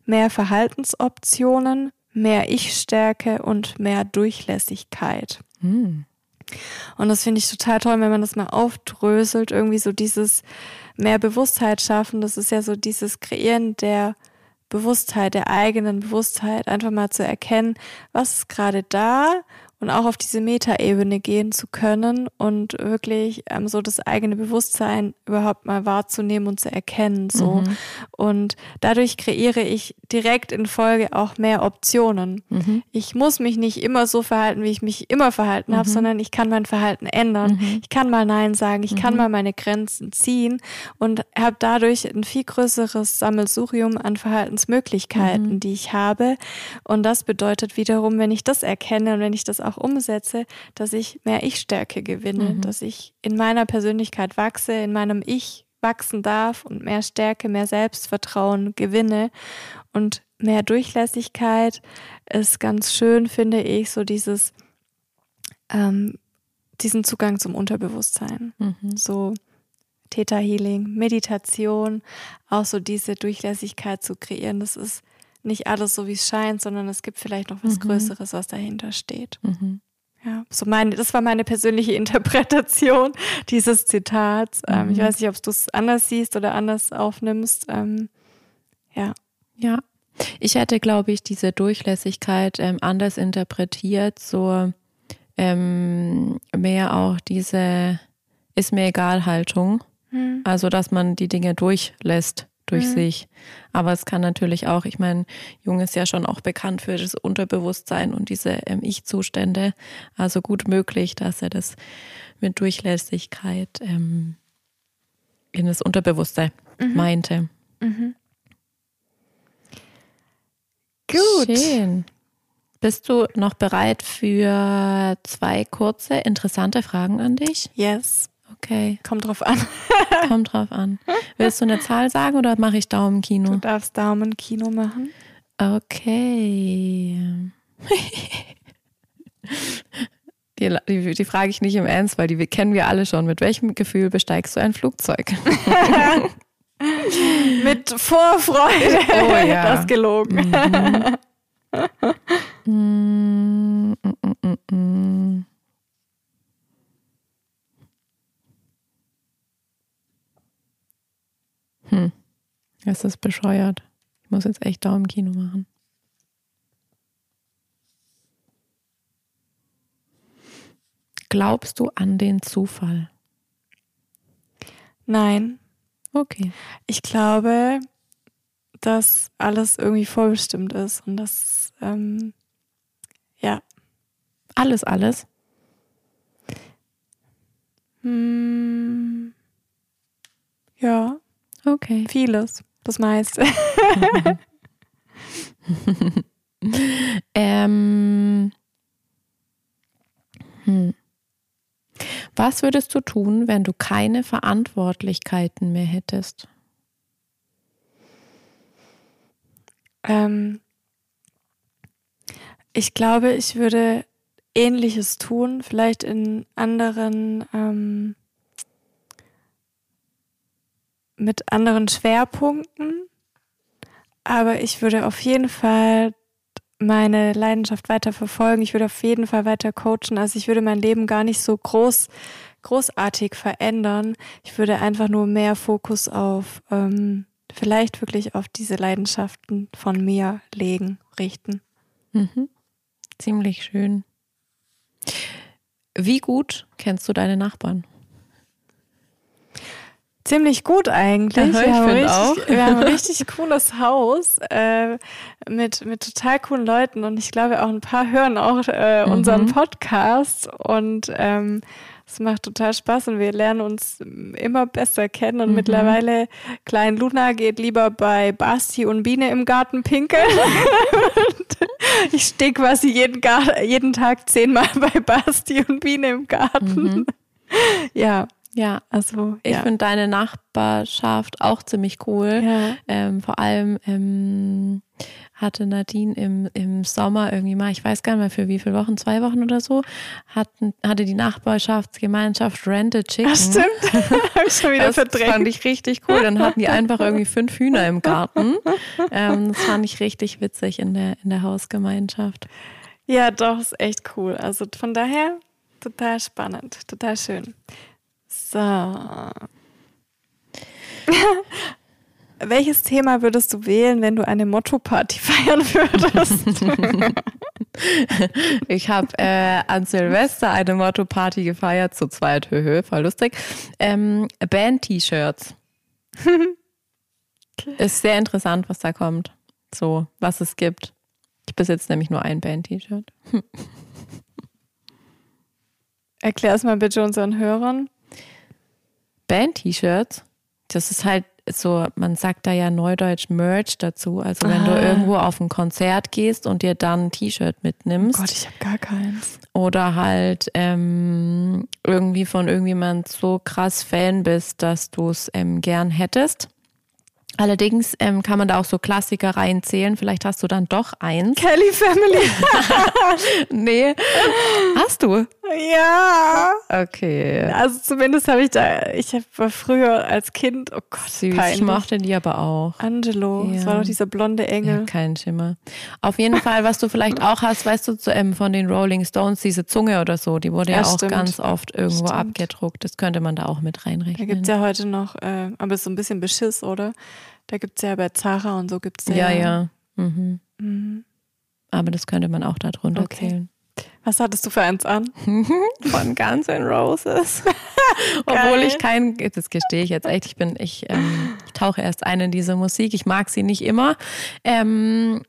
mehr Verhaltensoptionen, mehr Ich-Stärke und mehr Durchlässigkeit. Mhm. Und das finde ich total toll, wenn man das mal aufdröselt, irgendwie so dieses mehr Bewusstheit schaffen. Das ist ja so dieses Kreieren der Bewusstheit, der eigenen Bewusstheit, einfach mal zu erkennen, was ist gerade da und auch auf diese Metaebene gehen zu können und wirklich ähm, so das eigene Bewusstsein überhaupt mal wahrzunehmen und zu erkennen so mhm. und dadurch kreiere ich direkt in Folge auch mehr Optionen. Mhm. Ich muss mich nicht immer so verhalten, wie ich mich immer verhalten mhm. habe, sondern ich kann mein Verhalten ändern. Mhm. Ich kann mal nein sagen, ich kann mhm. mal meine Grenzen ziehen und habe dadurch ein viel größeres Sammelsurium an Verhaltensmöglichkeiten, mhm. die ich habe und das bedeutet wiederum, wenn ich das erkenne und wenn ich das auch auch umsetze, dass ich mehr Ich-Stärke gewinne, mhm. dass ich in meiner Persönlichkeit wachse, in meinem Ich wachsen darf und mehr Stärke, mehr Selbstvertrauen gewinne und mehr Durchlässigkeit ist ganz schön, finde ich, so dieses, ähm, diesen Zugang zum Unterbewusstsein. Mhm. So Theta Healing, Meditation, auch so diese Durchlässigkeit zu kreieren. Das ist nicht alles so, wie es scheint, sondern es gibt vielleicht noch was mhm. Größeres, was dahinter steht. Mhm. Ja, so meine, das war meine persönliche Interpretation dieses Zitats. Ähm, ich mhm. weiß nicht, ob du es anders siehst oder anders aufnimmst. Ähm, ja. Ja. Ich hätte, glaube ich, diese Durchlässigkeit ähm, anders interpretiert, so ähm, mehr auch diese ist mir egal Haltung. Mhm. Also, dass man die Dinge durchlässt durch mhm. sich. Aber es kann natürlich auch, ich meine, Jung ist ja schon auch bekannt für das Unterbewusstsein und diese ähm, Ich-Zustände. Also gut möglich, dass er das mit Durchlässigkeit ähm, in das Unterbewusstsein mhm. meinte. Mhm. Gut. Schön. Bist du noch bereit für zwei kurze, interessante Fragen an dich? Yes. Okay. Kommt drauf an. Kommt drauf an. Willst du eine Zahl sagen oder mache ich Daumen-Kino? Du darfst Daumen-Kino machen. Okay. Die, die, die, frage ich nicht im Ernst, weil die kennen wir alle schon. Mit welchem Gefühl besteigst du ein Flugzeug? Mit Vorfreude. Oh ja. Das gelogen. Mhm. mm, mm, mm, Hm. Es ist bescheuert. Ich muss jetzt echt Daumenkino machen. Glaubst du an den Zufall? Nein. Okay. Ich glaube, dass alles irgendwie vorbestimmt ist und dass, ähm, ja. Alles, alles? Hm, ja. Okay. Vieles, das meiste. ähm, hm. Was würdest du tun, wenn du keine Verantwortlichkeiten mehr hättest? Ähm, ich glaube, ich würde Ähnliches tun, vielleicht in anderen ähm, mit anderen Schwerpunkten. Aber ich würde auf jeden Fall meine Leidenschaft weiter verfolgen. Ich würde auf jeden Fall weiter coachen. Also ich würde mein Leben gar nicht so groß, großartig verändern. Ich würde einfach nur mehr Fokus auf ähm, vielleicht wirklich auf diese Leidenschaften von mir legen, richten. Mhm. Ziemlich schön. Wie gut kennst du deine Nachbarn? Ziemlich gut eigentlich. Ja, wir, haben richtig, auch. wir haben ein richtig cooles Haus äh, mit, mit total coolen Leuten und ich glaube auch ein paar hören auch äh, unseren mhm. Podcast und ähm, es macht total Spaß und wir lernen uns immer besser kennen und mhm. mittlerweile Klein Luna geht lieber bei Basti und Biene im Garten pinkeln. ich stehe quasi jeden, jeden Tag zehnmal bei Basti und Biene im Garten. Mhm. Ja, ja, also ich ja. finde deine Nachbarschaft auch ziemlich cool. Ja. Ähm, vor allem ähm, hatte Nadine im, im Sommer irgendwie mal, ich weiß gar nicht mehr für wie viele Wochen, zwei Wochen oder so, hatten, hatte die Nachbarschaftsgemeinschaft Rented Chicken. Ach stimmt, habe ich schon wieder das verdrängt. fand ich richtig cool. Dann hatten die einfach irgendwie fünf Hühner im Garten. Ähm, das fand ich richtig witzig in der, in der Hausgemeinschaft. Ja, doch, ist echt cool. Also von daher total spannend, total schön. So. Welches Thema würdest du wählen, wenn du eine Motto-Party feiern würdest? ich habe äh, an Silvester eine Motto-Party gefeiert, zu zweit, höhö, voll lustig. Ähm, Band-T-Shirts. Ist sehr interessant, was da kommt. So, was es gibt. Ich besitze nämlich nur ein Band-T-Shirt. Erklär es mal bitte unseren Hörern. Band-T-Shirts, das ist halt so, man sagt da ja neudeutsch Merch dazu. Also wenn ah. du irgendwo auf ein Konzert gehst und dir dann ein T-Shirt mitnimmst. Oh Gott, ich habe gar keins. Oder halt ähm, irgendwie von irgendjemand so krass Fan bist, dass du es ähm, gern hättest. Allerdings ähm, kann man da auch so Klassiker reinzählen. Vielleicht hast du dann doch eins. Kelly Family. nee. Hast du? Ja. Okay. Also zumindest habe ich da, ich war früher als Kind, oh Gott, Süß. Peinlich. Ich mochte die aber auch. Angelo, ja. das war doch dieser blonde Engel. Ja, kein Schimmer. Auf jeden Fall, was du vielleicht auch hast, weißt du, zu, ähm, von den Rolling Stones, diese Zunge oder so, die wurde ja, ja auch stimmt. ganz oft irgendwo stimmt. abgedruckt. Das könnte man da auch mit reinrechnen. Da gibt es ja heute noch, äh, aber ist so ein bisschen Beschiss, oder? Da gibt es ja bei Zara und so gibt es ja. Ja, ja. Mhm. Mhm. Aber das könnte man auch darunter okay. zählen. Was hattest du für eins an? Von Guns N' Roses. Obwohl ich kein, das gestehe ich jetzt echt, ich bin, ich, ähm, ich tauche erst ein in diese Musik. Ich mag sie nicht immer. Ähm,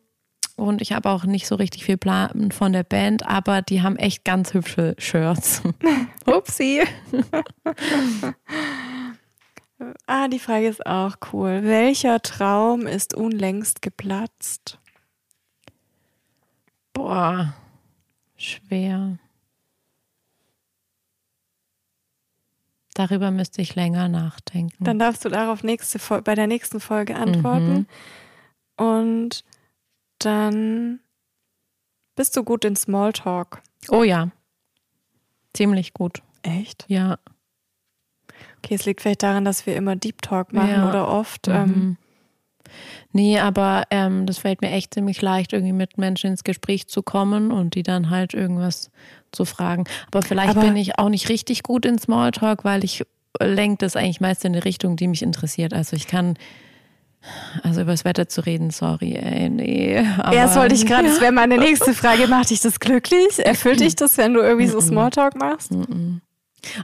und ich habe auch nicht so richtig viel Plan von der Band, aber die haben echt ganz hübsche Shirts. Upsi. Ah, die Frage ist auch cool. Welcher Traum ist unlängst geplatzt? Boah schwer. Darüber müsste ich länger nachdenken. Dann darfst du darauf nächste, bei der nächsten Folge antworten. Mhm. Und dann bist du gut in Smalltalk. Oh ja. Ziemlich gut. Echt? Ja. Okay, es liegt vielleicht daran, dass wir immer Deep Talk machen ja. oder oft. Mhm. Ähm, Nee, aber ähm, das fällt mir echt ziemlich leicht, irgendwie mit Menschen ins Gespräch zu kommen und die dann halt irgendwas zu fragen. Aber vielleicht aber bin ich auch nicht richtig gut in Smalltalk, weil ich lenke das eigentlich meist in die Richtung, die mich interessiert. Also ich kann, also über das Wetter zu reden, sorry, ey, nee. Aber, Erst wollte ich gerade, das wäre meine nächste Frage, macht dich das glücklich? Erfüllt dich das, wenn du irgendwie so Smalltalk machst?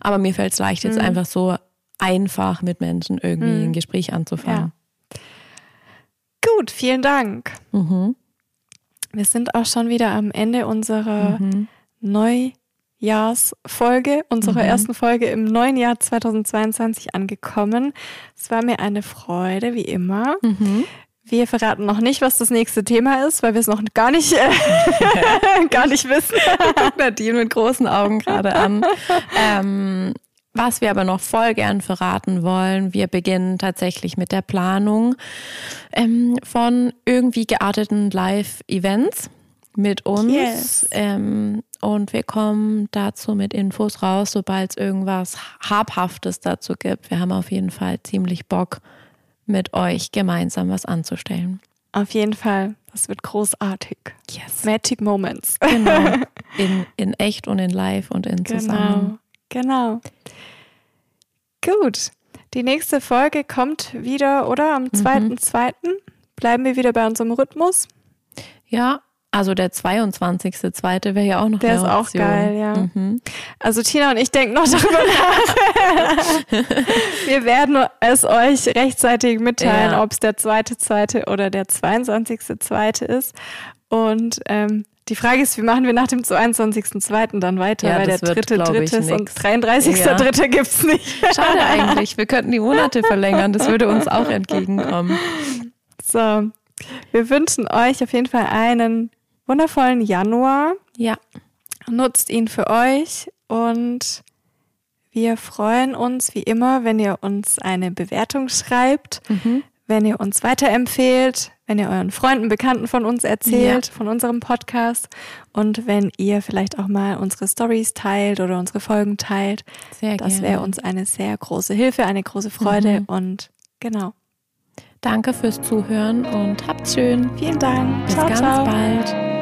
Aber mir fällt es leicht, jetzt mhm. einfach so einfach mit Menschen irgendwie mhm. ein Gespräch anzufangen. Ja. Gut, vielen Dank. Mhm. Wir sind auch schon wieder am Ende unserer mhm. Neujahrsfolge, unserer mhm. ersten Folge im neuen Jahr 2022 angekommen. Es war mir eine Freude, wie immer. Mhm. Wir verraten noch nicht, was das nächste Thema ist, weil wir es noch gar nicht, äh, gar nicht wissen. Nadine mit großen Augen gerade an. Ähm, was wir aber noch voll gern verraten wollen, wir beginnen tatsächlich mit der Planung ähm, von irgendwie gearteten Live-Events mit uns. Yes. Ähm, und wir kommen dazu mit Infos raus, sobald es irgendwas Habhaftes dazu gibt. Wir haben auf jeden Fall ziemlich Bock, mit euch gemeinsam was anzustellen. Auf jeden Fall. Das wird großartig. Yes. Magic Moments. Genau. In, in echt und in live und in genau. zusammen. Genau. Gut. Die nächste Folge kommt wieder, oder? Am 2.2. Mhm. Bleiben wir wieder bei unserem Rhythmus. Ja, also der 22.2. wäre ja auch noch Der ist auch geil, ja. Mhm. Also Tina und ich denken noch darüber nach. wir werden es euch rechtzeitig mitteilen, ja. ob es der 2.2. oder der 22.2. ist. Und ähm, die Frage ist, wie machen wir nach dem 22.02. dann weiter? Ja, Weil der dritte, dritte und 33.3. Ja. gibt es nicht. Schade eigentlich. Wir könnten die Monate verlängern. Das würde uns auch entgegenkommen. So, wir wünschen euch auf jeden Fall einen wundervollen Januar. Ja. Nutzt ihn für euch und wir freuen uns wie immer, wenn ihr uns eine Bewertung schreibt, mhm. Wenn ihr uns weiterempfehlt, wenn ihr euren Freunden, Bekannten von uns erzählt, ja. von unserem Podcast und wenn ihr vielleicht auch mal unsere Stories teilt oder unsere Folgen teilt. Sehr das wäre uns eine sehr große Hilfe, eine große Freude mhm. und genau. Danke fürs Zuhören und habt's schön. Vielen Dank. Bis ciao, ganz ciao. bald.